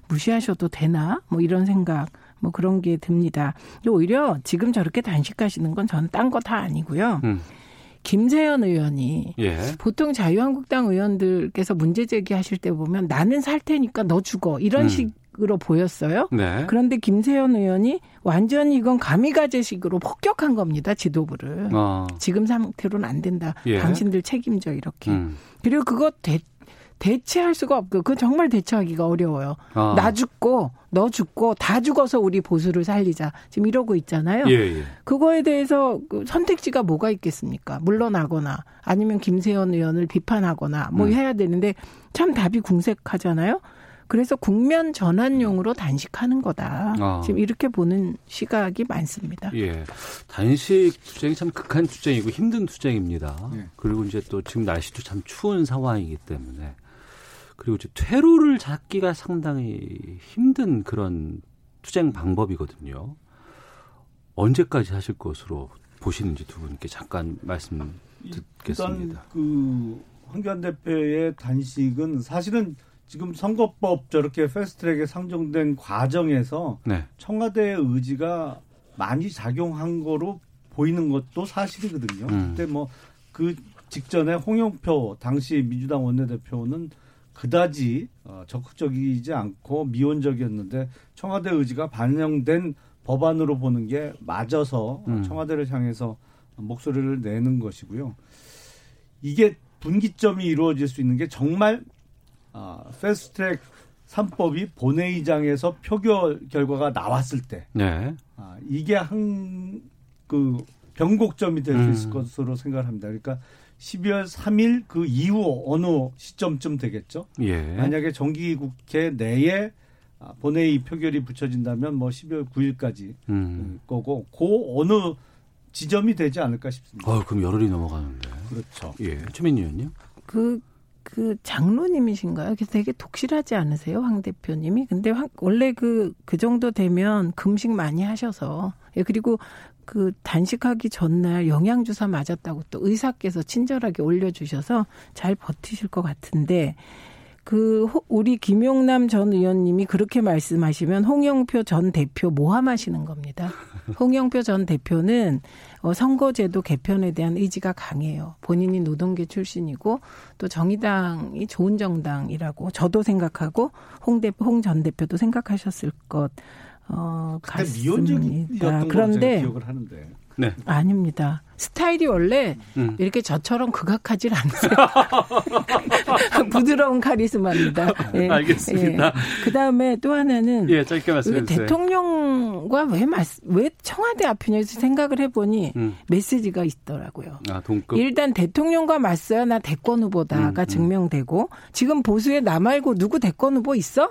무시하셔도 되나? 뭐 이런 생각. 뭐 그런 게 듭니다. 오히려 지금 저렇게 단식하시는 건 저는 딴 거 다 아니고요. 음. 김세연 의원이 예. 보통 자유한국당 의원들께서 문제 제기하실 때 보면 나는 살 테니까 너 죽어 이런 음. 식 으로 보였어요. 네. 그런데 김세연 의원이 완전히 이건 가미가제식으로 폭격한 겁니다 지도부를. 어. 지금 상태로는 안 된다. 예. 당신들 책임져 이렇게. 음. 그리고 그거 대, 대체할 수가 없고 그건 정말 대처하기가 어려워요. 아. 나 죽고 너 죽고 다 죽어서 우리 보수를 살리자. 지금 이러고 있잖아요. 예, 예. 그거에 대해서 그 선택지가 뭐가 있겠습니까? 물러나거나 아니면 김세연 의원을 비판하거나 뭐 음. 해야 되는데 참 답이 궁색하잖아요. 그래서 국면 전환용으로 단식하는 거다. 아. 지금 이렇게 보는 시각이 많습니다. 예. 단식 투쟁이 참 극한 투쟁이고 힘든 투쟁입니다. 예. 그리고 이제 또 지금 날씨도 참 추운 상황이기 때문에 그리고 이제 퇴로를 잡기가 상당히 힘든 그런 투쟁 방법이거든요. 언제까지 하실 것으로 보시는지 두 분께 잠깐 말씀 듣겠습니다. 일단 그 황교안 대표의 단식은 사실은 지금 선거법 저렇게 패스트트랙에 상정된 과정에서 네. 청와대의 의지가 많이 작용한 거로 보이는 것도 사실이거든요. 음. 그때 뭐그 직전에 홍영표 당시 민주당 원내대표는 그다지 어, 적극적이지 않고 미온적이었는데 청와대 의지가 반영된 법안으로 보는 게 맞아서 음. 청와대를 향해서 목소리를 내는 것이고요. 이게 분기점이 이루어질 수 있는 게 정말 아, 패스트트랙 3법이 본회의장에서 표결 결과가 나왔을 때 네. 아, 이게 한 그 변곡점이 될수 음. 있을 것으로 생각을 합니다. 그러니까 12월 3일 그 이후 어느 시점쯤 되겠죠. 예. 만약에 정기 국회 내에 아, 본회의 표결이 붙여진다면 뭐 12월 9일까지 음. 거고 그 어느 지점이 되지 않을까 싶습니다. 어, 그럼 열흘이 넘어가는데. 그렇죠. 예. 최민희 의원요? 그, 그 장로님이신가요? 그래서 되게 독실하지 않으세요? 황 대표님이? 근데 황- 원래 그, 그 정도 되면 금식 많이 하셔서. 예, 그리고 그 단식하기 전날 영양주사 맞았다고 또 의사께서 친절하게 올려주셔서 잘 버티실 것 같은데 그 호- 우리 김용남 전 의원님이 그렇게 말씀하시면 홍영표 전 대표 모함하시는 겁니다. 홍영표 전 대표는 어, 선거제도 개편에 대한 의지가 강해요. 본인이 노동계 출신이고 또 정의당이 좋은 정당이라고 저도 생각하고 홍 대표, 홍전 대표도 생각하셨을 것 어, 같습니다. 그런데. 네. 아닙니다. 스타일이 원래 음. 이렇게 저처럼 극악하질 않으세요. 부드러운 카리스마입니다. 예. 알겠습니다. 그 다음에 또 하나는 예, 짧게 말씀해 주세요. 대통령과 왜, 말, 왜 청와대 앞이냐 해서 생각을 해보니 음. 메시지가 있더라고요. 아, 동급. 일단 대통령과 맞서야 나 대권 후보다가 음, 음. 증명되고 지금 보수에 나 말고 누구 대권 후보 있어?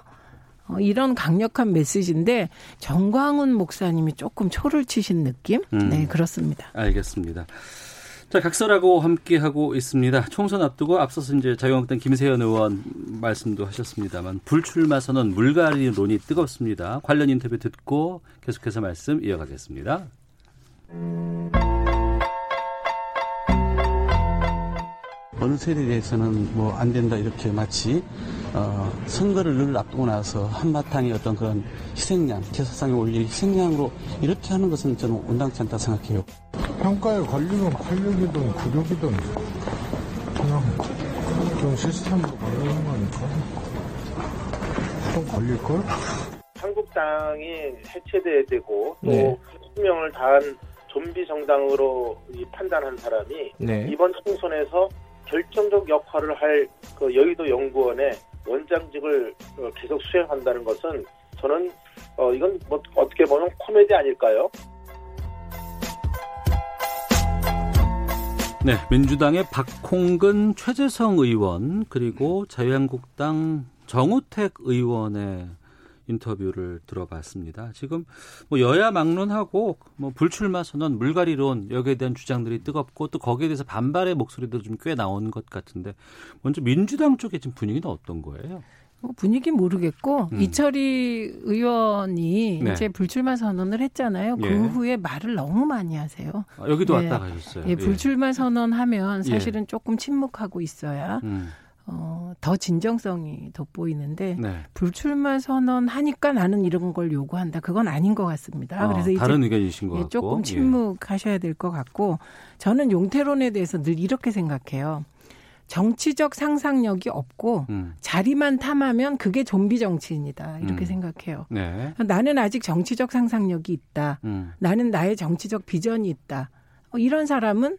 어, 이런 강력한 메시지인데 정광훈 목사님이 조금 초를 치신 느낌? 음. 네 그렇습니다. 알겠습니다. 자, 각설하고 함께 하고 있습니다. 총선 앞두고 앞서서 이제 자유한국당 김세현 의원 말씀도 하셨습니다만 불출마 선언 물갈이론이 뜨겁습니다. 관련 인터뷰 듣고 계속해서 말씀 이어가겠습니다. 어느 세대에 대해서는 뭐 안 된다 이렇게 마치 어, 선거를 늘 앞두고 나서 한바탕의 어떤 그런 희생양, 제사상에 올릴 희생양으로 이렇게 하는 것은 저는 온당치 않다 생각해요. 평가에 걸리면 활력이든 굴욕이든 그냥 좀 시스템으로 걸리는 거니까 좀 걸릴걸? 한국당이 해체돼야 되고 또 네. 수명을 다한 좀비 정당으로 이 판단한 사람이 네. 이번 총선에서 결정적 역할을 할 그 여의도 연구원의 원장직을 어, 계속 수행한다는 것은 저는 어 이건 뭐 어떻게 보면 코미디 아닐까요? 네, 민주당의 박홍근, 최재성 의원 그리고 자유한국당 정우택 의원의 인터뷰를 들어봤습니다. 지금 뭐 여야 막론하고 뭐 불출마 선언, 물갈이론 여기에 대한 주장들이 뜨겁고 또 거기에 대해서 반발의 목소리도 좀 꽤 나오는 것 같은데 먼저 민주당 쪽의 지금 분위기는 어떤 거예요? 뭐 분위기 모르겠고 음. 이철희 의원이 네. 이제 불출마 선언을 했잖아요. 예. 그 후에 말을 너무 많이 하세요. 아, 여기도 예. 왔다 가셨어요. 예, 불출마 선언하면 예. 사실은 조금 침묵하고 있어야 음, 어, 더 진정성이 돋보이는데 네. 불출마 선언하니까 나는 이런 걸 요구한다. 그건 아닌 것 같습니다. 아, 그래서 이제 다른 의견이신 것 예, 같고 조금 예. 침묵하셔야 될 것 같고 저는 용태론에 대해서 늘 이렇게 생각해요. 정치적 상상력이 없고 음, 자리만 탐하면 그게 좀비 정치인이다. 이렇게 음. 생각해요. 네. 나는 아직 정치적 상상력이 있다. 음, 나는 나의 정치적 비전이 있다. 어, 이런 사람은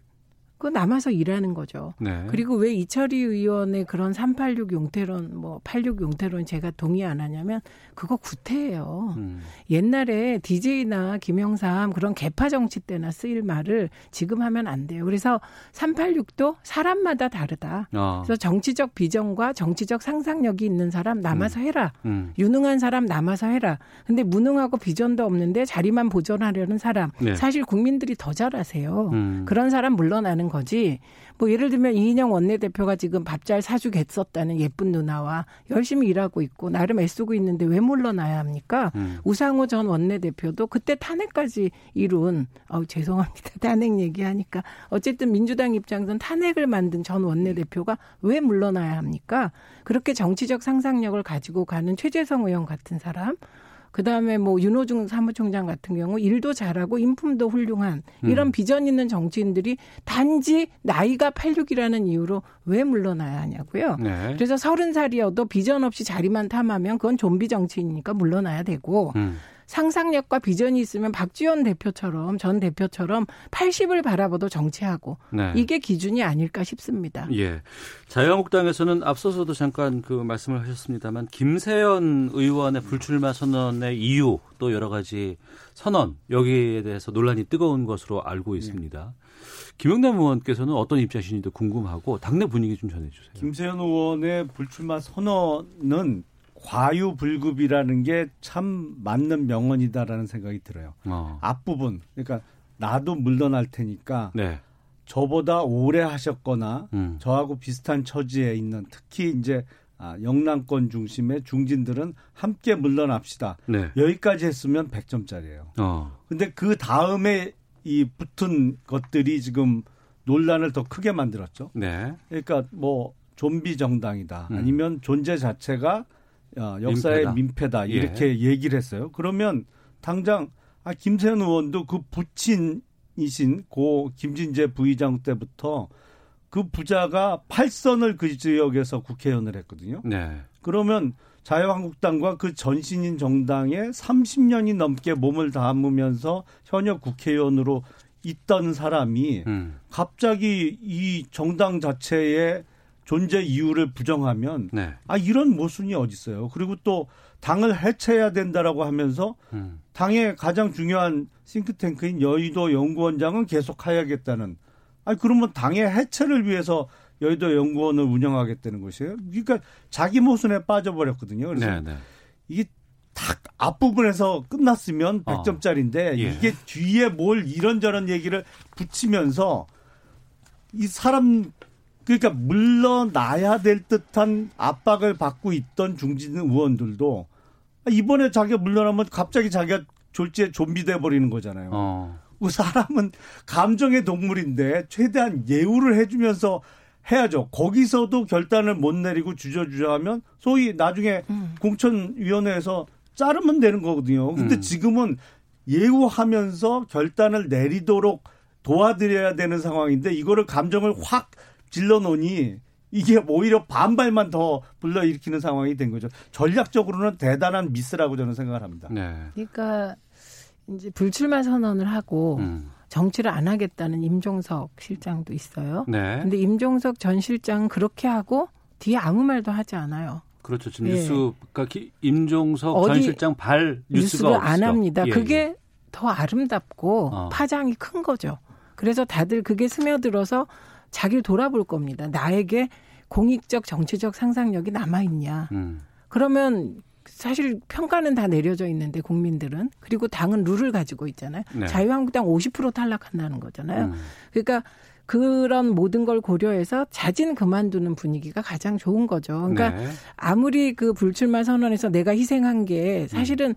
그 남아서 일하는 거죠. 네. 그리고 왜 이철희 의원의 그런 386 용태론, 뭐 86 용태론 제가 동의 안 하냐면 그거 구태예요. 음, 옛날에 DJ나 김영삼 그런 개파 정치 때나 쓰일 말을 지금 하면 안 돼요. 그래서 386도 사람마다 다르다. 아, 그래서 정치적 비전과 정치적 상상력이 있는 사람 남아서 해라. 음, 유능한 사람 남아서 해라. 근데 무능하고 비전도 없는데 자리만 보존하려는 사람. 네. 사실 국민들이 더 잘 아세요. 음. 그런 사람 물러나는 거지. 뭐 예를 들면 이인영 원내대표가 지금 밥 잘 사주겠었다는 예쁜 누나와 열심히 일하고 있고 나름 애쓰고 있는데 왜 물러나야 합니까? 음. 우상호 전 원내대표도 그때 탄핵까지 이룬 어 죄송합니다. 탄핵 얘기하니까 어쨌든 민주당 입장에서는 탄핵을 만든 전 원내대표가 왜 물러나야 합니까? 그렇게 정치적 상상력을 가지고 가는 최재성 의원 같은 사람 그다음에 뭐 윤호중 사무총장 같은 경우 일도 잘하고 인품도 훌륭한 이런 음. 비전 있는 정치인들이 단지 나이가 86이라는 이유로 왜 물러나야 하냐고요. 네. 그래서 서른 살이어도 비전 없이 자리만 탐하면 그건 좀비 정치인이니까 물러나야 되고 음. 상상력과 비전이 있으면 박지원 대표처럼 전 대표처럼 80을 바라보도 정치하고 네. 이게 기준이 아닐까 싶습니다. 예. 자유한국당에서는 앞서서도 잠깐 그 말씀을 하셨습니다만 김세연 의원의 불출마 선언의 이유 또 여러 가지 선언 여기에 대해서 논란이 뜨거운 것으로 알고 있습니다. 김영남 의원께서는 어떤 입장이신지도 궁금하고 당내 분위기 좀 전해주세요. 김세현 의원의 불출마 선언은 과유불급이라는 게 참 맞는 명언이다라는 생각이 들어요. 어. 앞부분 그러니까 나도 물러날 테니까 네. 저보다 오래 하셨거나 음. 저하고 비슷한 처지에 있는 특히 이제 아, 영남권 중심의 중진들은 함께 물러납시다. 네. 여기까지 했으면 100점짜리예요. 어. 근데 그 다음에 이 붙은 것들이 지금 논란을 더 크게 만들었죠. 네. 그러니까 뭐 좀비 정당이다. 음. 아니면 존재 자체가 어, 역사의 민폐다. 민폐다. 예. 이렇게 얘기를 했어요. 그러면 당장 아 김세현 의원도 그 부친이신 고 김진재 부의장 때부터 그 부자가 팔선을 그 지역에서 국회의원을 했거든요. 네. 그러면 자유한국당과 그 전신인 정당에 30년이 넘게 몸을 담으면서 현역 국회의원으로 있던 사람이 음. 갑자기 이 정당 자체의 존재 이유를 부정하면 네. 아 이런 모순이 어디 있어요. 그리고 또 당을 해체해야 된다라고 하면서 음. 당의 가장 중요한 싱크탱크인 여의도 연구원장은 계속 하야겠다는. 아니 그러면 당의 해체를 위해서 여의도 연구원을 운영하겠다는 것이에요. 그러니까 자기 모순에 빠져버렸거든요. 그래서 네, 네. 이게 딱 앞부분에서 끝났으면 어. 100점짜리인데 예. 이게 뒤에 뭘 이런저런 얘기를 붙이면서 이 사람 그러니까 물러나야 될 듯한 압박을 받고 있던 중진 의원들도 이번에 자기가 물러나면 갑자기 자기가 졸지에 좀비 돼 버리는 거잖아요. 어. 그 사람은 감정의 동물인데 최대한 예우를 해주면서 해야죠. 거기서도 결단을 못 내리고 주저주저하면 소위 나중에 공천위원회에서 자르면 되는 거거든요. 근데 음. 지금은 예우하면서 결단을 내리도록 도와드려야 되는 상황인데 이거를 감정을 확 질러놓으니 이게 오히려 반발만 더 불러일으키는 상황이 된 거죠. 전략적으로는 대단한 미스라고 저는 생각을 합니다. 네. 그러니까 이제 불출마 선언을 하고 음. 정치를 안 하겠다는 임종석 실장도 있어요. 네. 근데 임종석 전 실장은 그렇게 하고 뒤에 아무 말도 하지 않아요. 그렇죠. 지금 예. 뉴스가 기- 임종석 전 실장 발 뉴스가 뉴스를 없어. 안 합니다. 예, 그게 예. 더 아름답고 어. 파장이 큰 거죠. 그래서 다들 그게 스며들어서 자기를 돌아볼 겁니다. 나에게 공익적 정치적 상상력이 남아 있냐. 음. 그러면 사실 평가는 다 내려져 있는데 국민들은 그리고 당은 룰을 가지고 있잖아요. 네. 자유한국당 50% 탈락한다는 거잖아요. 음. 그러니까 그런 모든 걸 고려해서 자진 그만두는 분위기가 가장 좋은 거죠. 그러니까 네. 아무리 그 불출마 선언에서 내가 희생한 게 사실은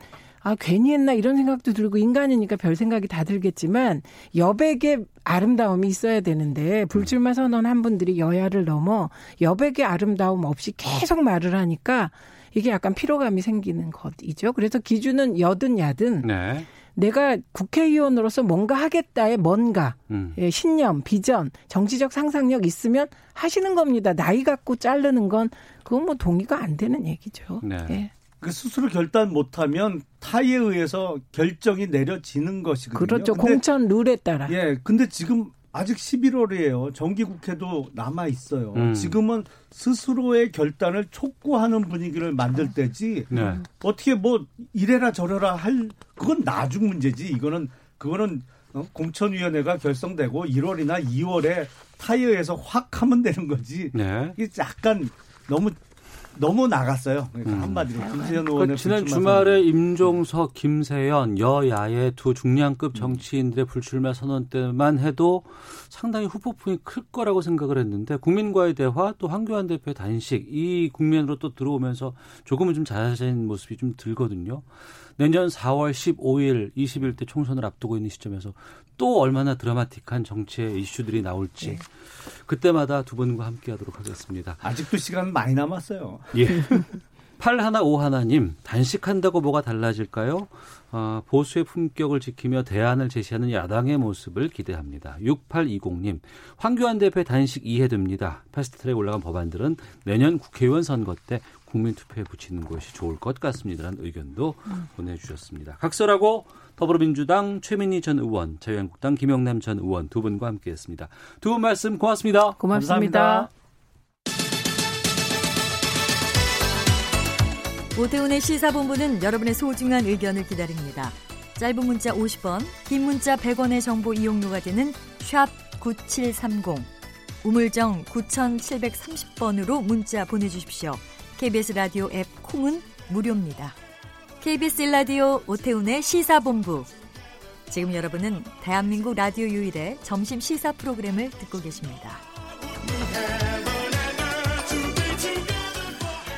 아 괜히 했나 이런 생각도 들고 인간이니까 별 생각이 다 들겠지만 여백의 아름다움이 있어야 되는데 불출마 선언한 분들이 여야를 넘어 여백의 아름다움 없이 계속 말을 하니까 이게 약간 피로감이 생기는 것이죠. 그래서 기준은 여든 야든 네. 내가 국회의원으로서 뭔가 하겠다의 뭔가 음. 예, 신념, 비전, 정치적 상상력 있으면 하시는 겁니다. 나이 갖고 자르는 건 그건 뭐 동의가 안 되는 얘기죠. 네. 예. 그 스스로 결단 못하면 타에 의해서 결정이 내려지는 것이거든요. 그렇죠. 근데 공천 룰에 따라. 예, 근데 지금 아직 11월이에요. 정기국회도 남아 있어요. 음. 지금은 스스로의 결단을 촉구하는 분위기를 만들 때지. 네. 어떻게 뭐 이래라 저래라 할 그건 나중 문제지. 이거는 그거는 어, 공천위원회가 결성되고 1월이나 2월에 타이어에서 확 하면 되는 거지. 네. 이게 약간 너무 너무 나갔어요. 그러니까 한마디로 김세현 그 의원의 지난 주말에 임종석, 김세연 여야의 두 중량급 정치인들의 불출마 선언 때만 해도 상당히 후폭풍이 클 거라고 생각을 했는데 국민과의 대화 또 황교안 대표의 단식 이 국면으로 또 들어오면서 조금은 좀 잦아진 모습이 좀 들거든요. 내년 4월 15일, 20일 때 총선을 앞두고 있는 시점에서 또 얼마나 드라마틱한 정치의 이슈들이 나올지 그때마다 두 분과 함께하도록 하겠습니다. 아직도 시간 많이 남았어요. 예. 8151님, 단식한다고 뭐가 달라질까요? 어, 보수의 품격을 지키며 대안을 제시하는 야당의 모습을 기대합니다. 6820님, 황교안 대표의 단식 이해됩니다. 패스트트랙 올라간 법안들은 내년 국회의원 선거 때 국민투표에 붙이는 것이 좋을 것 같습니다. 라는 의견도 음. 보내주셨습니다. 각설하고 더불어민주당 최민희 전 의원, 자유한국당 김영남 전 의원 두 분과 함께했습니다. 두 분 말씀 고맙습니다. 고맙습니다. 오태훈의 시사본부는 여러분의 소중한 의견을 기다립니다. 짧은 문자 50원, 긴 문자 100원의 정보 이용료가 되는 샵 9730, 우물정 9730번으로 문자 보내주십시오. KBS 라디오 앱 콩은 무료입니다. KBS 라디오 오태훈의 시사본부. 지금 여러분은 대한민국 라디오 유일의 점심 시사 프로그램을 듣고 계십니다.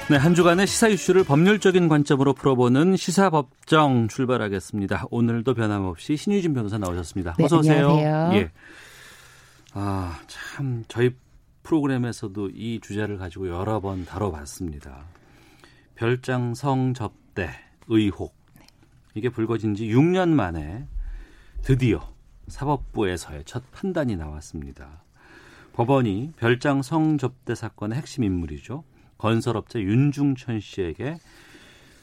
네, 한 주간의 시사 이슈를 법률적인 관점으로 풀어보는 시사법정 출발하겠습니다. 오늘도 변함없이 신유진 변호사 나오셨습니다. 네, 어서 오세요. 안녕하세요. 예. 아, 참 저희 프로그램에서도 이 주제를 가지고 여러 번 다뤄봤습니다. 별장 성 접대 의혹. 이게 불거진 지 6년 만에 드디어 사법부에서의 첫 판단이 나왔습니다. 법원이 별장 성접대 사건의 핵심 인물이죠. 건설업자 윤중천 씨에게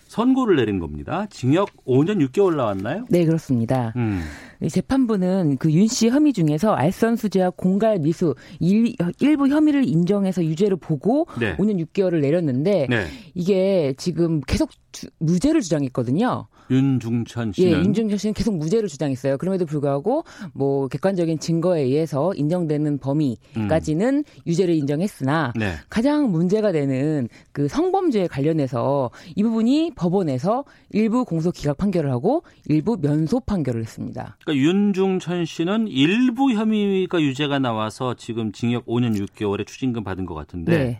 선고를 내린 겁니다. 징역 5년 6개월 나왔나요? 네, 그렇습니다. 음. 이 재판부는 그 윤 씨 혐의 중에서 알선 수재와 공갈 미수 일, 일부 혐의를 인정해서 유죄를 보고 네. 5년 6개월을 내렸는데 네. 이게 지금 계속 주- 무죄를 주장했거든요. 윤중천 예, 씨는 윤중천 씨는 계속 무죄를 주장했어요. 그럼에도 불구하고 뭐 객관적인 증거에 의해서 인정되는 범위까지는 유죄를 인정했으나 네. 가장 문제가 되는 그 성범죄에 관련해서 이 부분이 법원에서 일부 공소 기각 판결을 하고 일부 면소 판결을 했습니다. 그러니까 윤중천 씨는 일부 혐의가 유죄가 나와서 지금 징역 5년 6개월에 추징금 받은 것 같은데 네.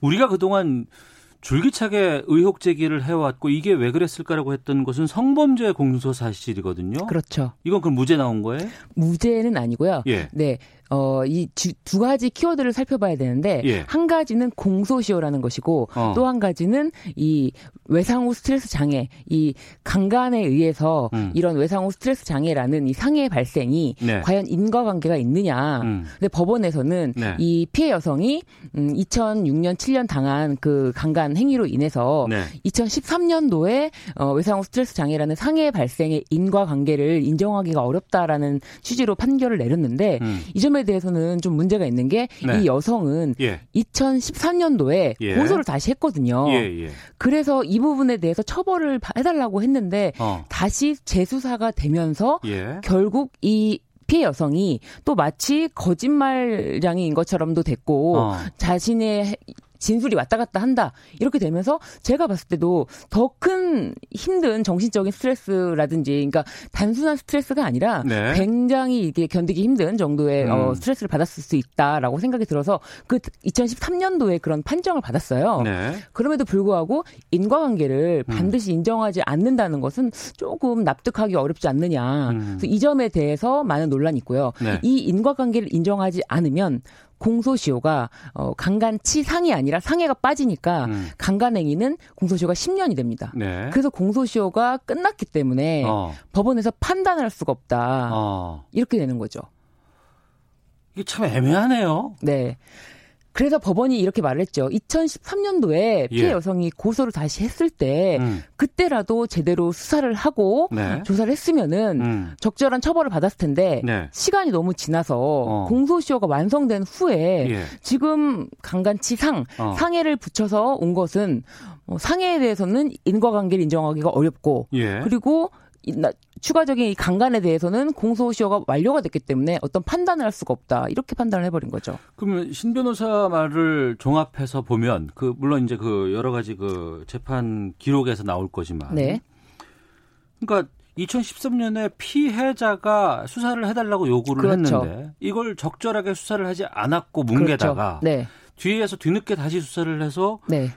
우리가 그동안 줄기차게 의혹 제기를 해왔고 이게 왜 그랬을까라고 했던 것은 성범죄 공소 사실이거든요. 그렇죠. 이건 그럼 무죄 나온 거예요? 무죄는 아니고요. 예. 네. 어, 이 두 가지 키워드를 살펴봐야 되는데 예. 한 가지는 공소시효라는 것이고 어. 또한 가지는 이 외상후 스트레스 장애, 이 강간에 의해서 음. 이런 외상후 스트레스 장애라는 이 상해 발생이 네. 과연 인과관계가 있느냐. 음. 근데 법원에서는 네. 이 피해 여성이 음, 2006년 7년 당한 그 강간 행위로 인해서 네. 2013년도에 어, 외상후 스트레스 장애라는 상해 발생의 인과관계를 인정하기가 어렵다라는 취지로 판결을 내렸는데 음. 이점 에 대해서는 좀 문제가 있는 게이 네. 여성은 예. 2013년도에 예. 고소를 다시 했거든요. 예, 예. 그래서 이 부분에 대해서 처벌을 바- 해달라고 했는데 어. 다시 재수사가 되면서 예. 결국 이 피해 여성이 또 마치 거짓말장인 것처럼도 됐고 어. 자신의 진술이 왔다 갔다 한다 이렇게 되면서 제가 봤을 때도 더 큰 힘든 정신적인 스트레스라든지 그러니까 단순한 스트레스가 아니라 네. 굉장히 이게 견디기 힘든 정도의 음. 어, 스트레스를 받았을 수 있다라고 생각이 들어서 그 2013년도에 그런 판정을 받았어요. 네. 그럼에도 불구하고 인과관계를 음. 반드시 인정하지 않는다는 것은 조금 납득하기 어렵지 않느냐. 음. 그래서 이 점에 대해서 많은 논란이 있고요. 네. 이 인과관계를 인정하지 않으면 공소시효가 어, 강간치 상이 아니라 상해가 빠지니까 음. 강간행위는 공소시효가 10년이 됩니다. 네. 그래서 공소시효가 끝났기 때문에 어. 법원에서 판단할 수가 없다. 어. 이렇게 되는 거죠. 이게 참 애매하네요. 네. 그래서 법원이 이렇게 말을 했죠. 2013년도에 피해 예. 여성이 고소를 다시 했을 때 음. 그때라도 제대로 수사를 하고 네. 조사를 했으면은 음. 적절한 처벌을 받았을 텐데 네. 시간이 너무 지나서 어. 공소시효가 완성된 후에 예. 지금 강간치 상 어. 상해를 붙여서 온 것은 어, 상해에 대해서는 인과관계를 인정하기가 어렵고 예. 그리고 추가적인 이 강간에 대해서는 공소시효가 완료가 됐기 때문에 어떤 판단을 할 수가 없다 이렇게 판단을 해버린 거죠. 그러면 신 변호사 말을 종합해서 보면 그 물론 이제 그 여러 가지 그 재판 기록에서 나올 거지만 네. 그러니까 2013년에 피해자가 수사를 해달라고 요구를 그렇죠. 했는데 이걸 적절하게 수사를 하지 않았고 뭉개다가 그렇죠. 네. 뒤에서 뒤늦게 다시 수사를 해서 네.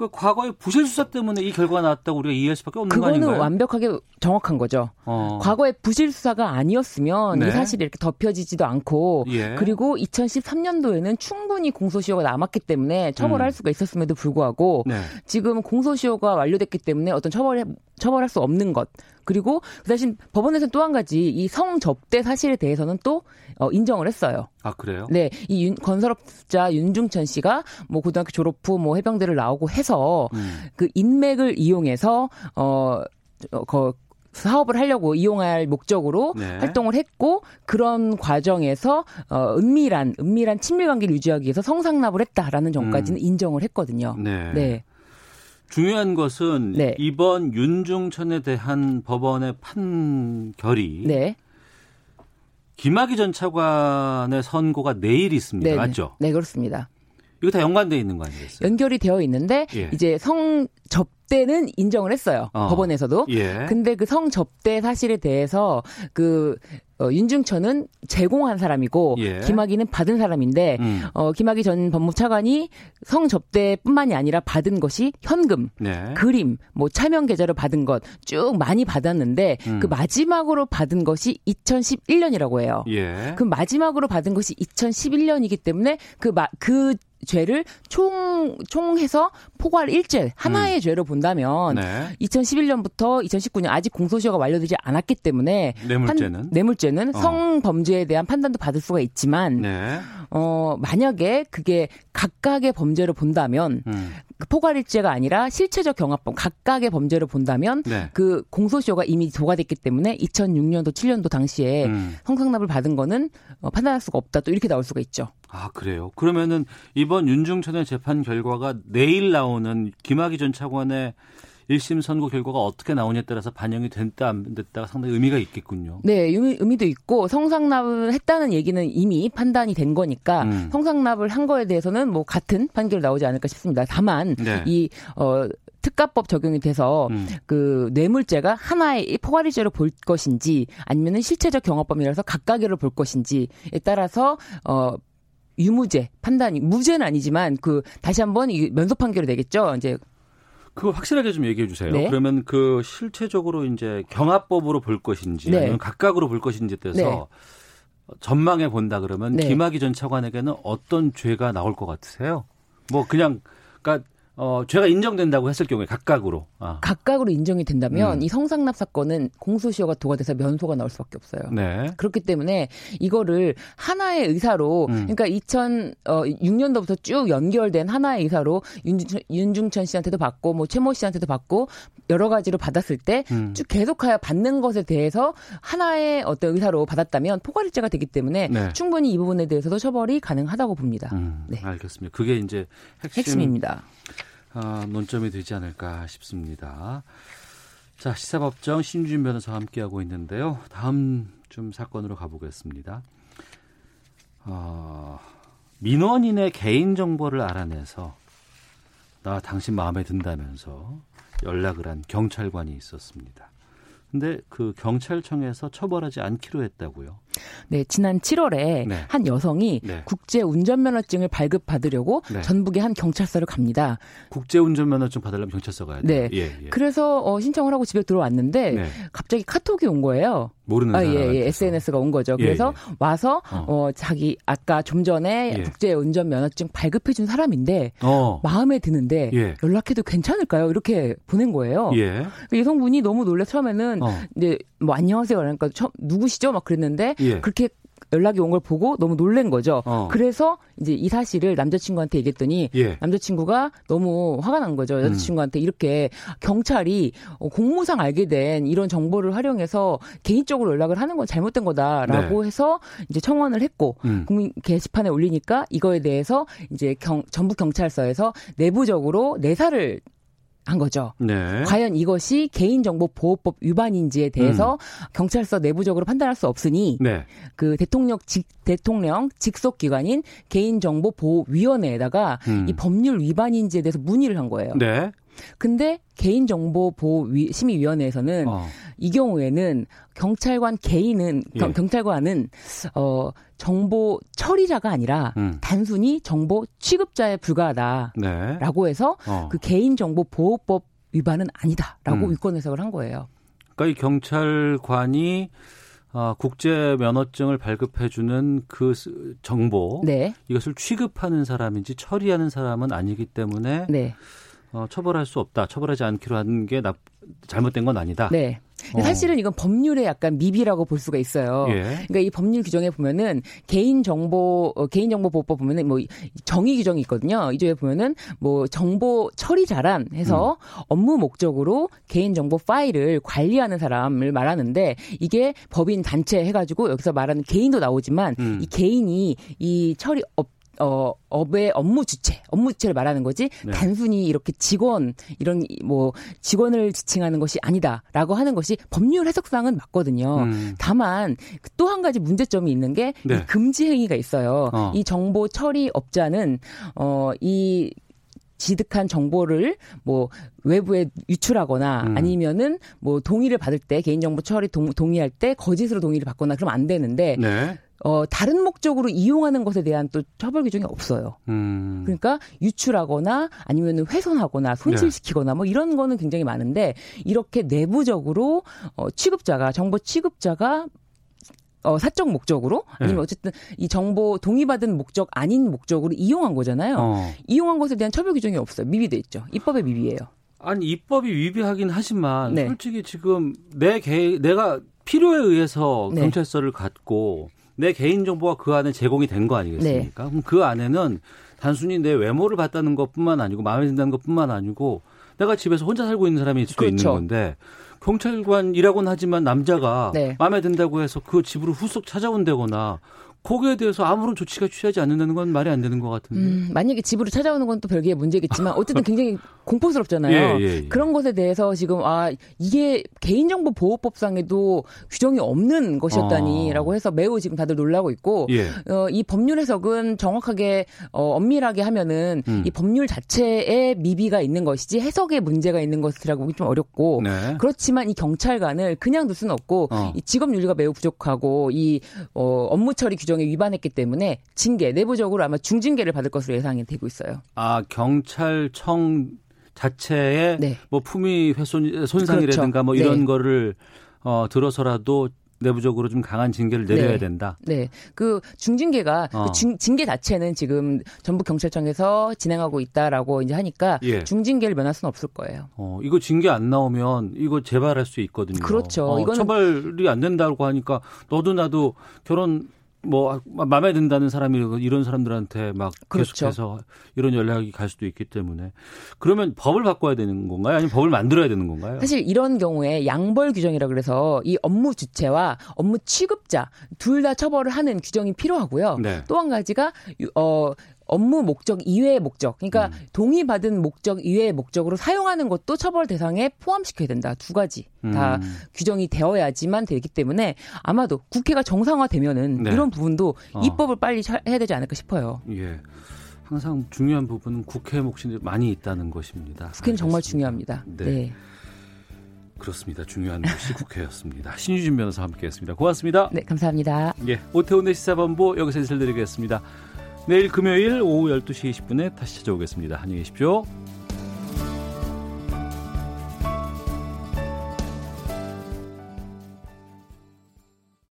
그 과거의 부실 수사 때문에 이 결과가 나왔다고 우리가 이해할 수밖에 없는 거 그거는 아닌가요? 완벽하게 정확한 거죠. 어. 과거의 부실 수사가 아니었으면 네. 이 사실이 이렇게 덮여지지도 않고 예. 그리고 2013년도에는 충분히 공소시효가 남았기 때문에 처벌할 음. 수가 있었음에도 불구하고 네. 지금 공소시효가 완료됐기 때문에 어떤 처벌 처벌할 수 없는 것 그리고 그 대신 법원에서는 또 한 가지 이 성접대 사실에 대해서는 또 어, 인정을 했어요. 아 그래요? 네, 이 윤- 건설업자 윤중천 씨가 뭐 고등학교 졸업 후 뭐 해병대를 나오고 해서 음. 그 인맥을 이용해서 어, 어, 거, 사업을 하려고 이용할 목적으로 네. 활동을 했고 그런 과정에서 어, 은밀한 은밀한 친밀 관계를 유지하기 위해서 성상납을 했다라는 점까지는 음. 인정을 했거든요. 네. 네. 중요한 것은 네. 이번 윤중천에 대한 법원의 판결이 네. 김학의 전 차관의 선고가 내일 있습니다. 네, 맞죠? 네, 그렇습니다. 이거 다 연관돼 있는 거 아니겠어요? 연결이 되어 있는데 예. 이제 성 접대는 인정을 했어요. 어. 법원에서도. 예. 근데 그 성 접대 사실에 대해서 그 어, 윤중천은 제공한 사람이고 예. 김학의는 받은 사람인데 음. 어, 김학의 전 법무차관이 성 접대뿐만이 아니라 받은 것이 현금, 네. 그림, 뭐 차명 계좌로 받은 것 쭉 많이 받았는데 음. 그 마지막으로 받은 것이 2011년이라고 해요. 예. 그 마지막으로 받은 것이 2011년이기 때문에 그, 마, 그 죄를 총, 총해서 포괄 일죄, 하나의 죄로 본다면 음. 네. 2011년부터 2019년 아직 공소시효가 완료되지 않았기 때문에 뇌물죄는? 판- 뇌물죄는 어. 성범죄에 대한 판단도 받을 수가 있지만 네. 어, 만약에 그게 각각의 범죄로 본다면 음. 그 포괄일죄가 아니라 실체적 경합범 각각의 범죄로 본다면 네. 그 공소시효가 이미 도과됐기 때문에 2006년도 7년도 당시에 음. 성상납을 받은 거는 어, 판단할 수가 없다 또 이렇게 나올 수가 있죠. 아 그래요. 그러면은 이번 윤중천의 재판 결과가 내일 나오는 김학의 전 차관의 1심 선고 결과가 어떻게 나오냐에 따라서 반영이 됐다 안 됐다가 상당히 의미가 있겠군요. 네, 의미, 의미 도 있고 성상납을 했다는 얘기는 이미 판단이 된 거니까 음. 성상납을 한 거에 대해서는 뭐 같은 판결 나오지 않을까 싶습니다. 다만 네. 이 어, 특가법 적용이 돼서 음. 그 뇌물죄가 하나의 포괄이죄로 볼 것인지 아니면은 실체적 경합범이라서 각각으로 볼 것인지에 따라서 어 유무죄 판단이 무죄는 아니지만 그 다시 한번 이 면소 판결이 되겠죠. 이제 그거 확실하게 좀 얘기해 주세요. 네. 그러면 그 실체적으로 이제 경합법으로 볼 것인지 네. 아니면 각각으로 볼 것인지에 대해서 네. 전망해 본다 그러면 네. 김학의 전 차관에게는 어떤 죄가 나올 것 같으세요? 뭐 그냥 그러니까 어 죄가 인정된다고 했을 경우에 각각으로 아. 각각으로 인정이 된다면 음. 이 성상납 사건은 공소시효가 도과돼서 면소가 나올 수밖에 없어요. 네. 그렇기 때문에 이거를 하나의 의사로 음. 그러니까 2006년도부터 쭉 연결된 하나의 의사로 윤중천, 윤중천 씨한테도 받고 뭐 최모 씨한테도 받고 여러 가지로 받았을 때쭉 음. 계속하여 받는 것에 대해서 하나의 어떤 의사로 받았다면 포괄일죄가 되기 때문에 네. 충분히 이 부분에 대해서도 처벌이 가능하다고 봅니다. 음, 네. 알겠습니다. 그게 이제 핵심, 핵심입니다. 아, 논점이 되지 않을까 싶습니다. 자, 시사법정 신주진 변호사와 함께하고 있는데요. 다음 좀 사건으로 가보겠습니다. 어, 민원인의 개인정보를 알아내서 나 당신 마음에 든다면서 연락을 한 경찰관이 있었습니다. 근데 그 경찰청에서 처벌하지 않기로 했다고요. 네, 지난 7월에 네. 한 여성이 네. 국제 운전면허증을 발급받으려고 네. 전북의 한 경찰서를 갑니다. 국제 운전면허증 받으려면 경찰서 가야 돼요. 네. 예, 예. 그래서 어, 신청을 하고 집에 들어왔는데 네. 갑자기 카톡이 온 거예요. 모르는 아, 예. 예, SNS가 온 거죠. 예, 그래서 예. 와서 어. 어. 자기 아까 좀 전에 예. 국제 운전 면허증 발급해 준 사람인데 어. 마음에 드는데 예. 연락해도 괜찮을까요? 이렇게 보낸 거예요. 예. 그 여성분이 너무 놀래 처음에는 어. 이제 뭐 안녕하세요 그러니까 처음 누구시죠? 막 그랬는데 예. 그렇게 연락이 온 걸 보고 너무 놀란 거죠. 어. 그래서 이제 이 사실을 남자친구한테 얘기했더니 예. 남자친구가 너무 화가 난 거죠. 여자친구한테 이렇게 경찰이 어, 공무상 알게 된 이런 정보를 활용해서 개인적으로 연락을 하는 건 잘못된 거다라고 네. 해서 이제 청원을 했고 음. 국민 게시판에 올리니까 이거에 대해서 이제 경, 전북 경찰서에서 내부적으로 내사를 한 거죠. 네. 과연 이것이 개인정보보호법 위반인지에 대해서 경찰서 내부적으로 판단할 수 없으니 네. 그 대통령 직 대통령 직속 기관인 개인정보보호위원회에다가 음. 이 법률 위반인지에 대해서 문의를 한 거예요. 네. 근데 개인정보보호심의위원회에서는 어. 이 경우에는 경찰관 개인은 예. 경- 경찰관은 어 정보 처리자가 아니라 음. 단순히 정보 취급자에 불과하다라고 네. 해서 어. 그 개인정보 보호법 위반은 아니다라고 음. 위권 해석을 한 거예요. 그러니까 이 경찰관이 아, 국제 면허증을 발급해주는 그 스- 정보 네. 이것을 취급하는 사람인지 처리하는 사람은 아니기 때문에 네. 어, 처벌할 수 없다. 처벌하지 않기로 하는 게 나, 잘못된 건 아니다. 네. 어. 사실은 이건 법률의 약간 미비라고 볼 수가 있어요. 예. 그러니까 이 법률 규정에 보면은 개인 정보 어, 개인 정보 보호법 보면은 뭐 정의 규정이 있거든요. 이쪽에 보면은 뭐 정보 처리자란 해서 음. 업무 목적으로 개인 정보 파일을 관리하는 사람을 말하는데 이게 법인 단체 해가지고 여기서 말하는 개인도 나오지만 음. 이 개인이 이 처리 업 어, 업의 업무 주체, 업무 주체를 말하는 거지, 네. 단순히 이렇게 직원, 이런, 이- 뭐, 직원을 지칭하는 것이 아니다라고 하는 것이 법률 해석상은 맞거든요. 음. 다만, 또 한 가지 문제점이 있는 게, 이 네. 금지 행위가 있어요. 어. 이 정보 처리 업자는, 어, 이, 지득한 정보를 뭐 외부에 유출하거나 음. 아니면은 뭐 동의를 받을 때 개인정보 처리 동, 동의할 때 거짓으로 동의를 받거나 그러면 안 되는데 네. 어, 다른 목적으로 이용하는 것에 대한 또 처벌 규정이 없어요. 음. 그러니까 유출하거나 아니면 훼손하거나 손실시키거나 뭐 이런 거는 굉장히 많은데 이렇게 내부적으로 어, 취급자가 정보 취급자가 어, 사적 목적으로 아니면 네. 어쨌든 이 정보 동의받은 목적 아닌 목적으로 이용한 거잖아요. 어. 이용한 것에 대한 처벌 규정이 없어요. 미비돼 있죠. 입법의 미비예요. 아니 입법이 위배하긴 하지만 네. 솔직히 지금 내 개, 내가 필요에 의해서 네. 경찰서를 갔고 내 개인 정보가 그 안에 제공이 된 거 아니겠습니까? 그럼 그 안에는 단순히 내 외모를 봤다는 것뿐만 아니고 마음에 든다는 것뿐만 아니고 내가 집에서 혼자 살고 있는 사람일 수도 그렇죠. 있는 건데 경찰관이라고는 하지만 남자가 네. 마음에 든다고 해서 그 집으로 후속 찾아온다거나 거기에 대해서 아무런 조치가 취하지 않는다는 건 말이 안 되는 것 같은데. 음, 만약에 집으로 찾아오는 건 또 별개의 문제겠지만 어쨌든 굉장히 공포스럽잖아요. 예, 예, 예. 그런 것에 대해서 지금 아 이게 개인정보 보호법상에도 규정이 없는 것이었다니라고 해서 매우 지금 다들 놀라고 있고 예. 어, 이 법률 해석은 정확하게 어, 엄밀하게 하면은 음. 이 법률 자체에 미비가 있는 것이지 해석에 문제가 있는 것이라고 보기 좀 어렵고 네. 그렇지만 이 경찰관을 그냥 둘 수는 없고 어. 이 직업 윤리가 매우 부족하고 이 어, 업무 처리 규정 에 위반했기 때문에 징계 내부적으로 아마 중징계를 받을 것으로 예상이 되고 있어요. 아 경찰청 자체에 뭐 품위 훼손 손상이라든가 네. 그렇죠. 뭐 이런 네. 거를 어 들어서라도 내부적으로 좀 강한 징계를 내려야 네. 된다. 네. 그 중징계가 어. 그 징, 징계 자체는 지금 전북 경찰청에서 진행하고 있다라고 이제 하니까 예. 중징계를 면할 수는 없을 거예요. 어 이거 징계 안 나오면 이거 재발할 수 있거든요. 그렇죠. 어, 이거는- 처벌이 안 된다고 하니까 너도 나도 결혼 뭐 마음에 든다는 사람이 이런 사람들한테 막 그렇죠. 계속해서 이런 연락이 갈 수도 있기 때문에 그러면 법을 바꿔야 되는 건가요? 아니면 법을 만들어야 되는 건가요? 사실 이런 경우에 양벌 규정이라 그래서 이 업무 주체와 업무 취급자 둘 다 처벌을 하는 규정이 필요하고요. 네. 또한 가지가 유- 어 업무 목적 이외의 목적. 그러니까 음. 동의받은 목적 이외의 목적으로 사용하는 것도 처벌 대상에 포함시켜야 된다. 두 가지 다 음. 규정이 되어야지만 되기 때문에 아마도 국회가 정상화되면은 네. 이런 부분도 어. 입법을 빨리 차- 해야 되지 않을까 싶어요. 예. 항상 중요한 부분은 국회 몫이 많이 있다는 것입니다. 국회는 정말 중요합니다. 네. 네. 그렇습니다. 중요한 것이 국회였습니다. 신유진 변호사 함께했습니다. 고맙습니다. 네, 감사합니다. 예, 오태훈의 시사본부 여기서 인사드리겠습니다. 내일 금요일 오후 12시 20분에 다시 찾아오겠습니다. 안녕히 계십시오.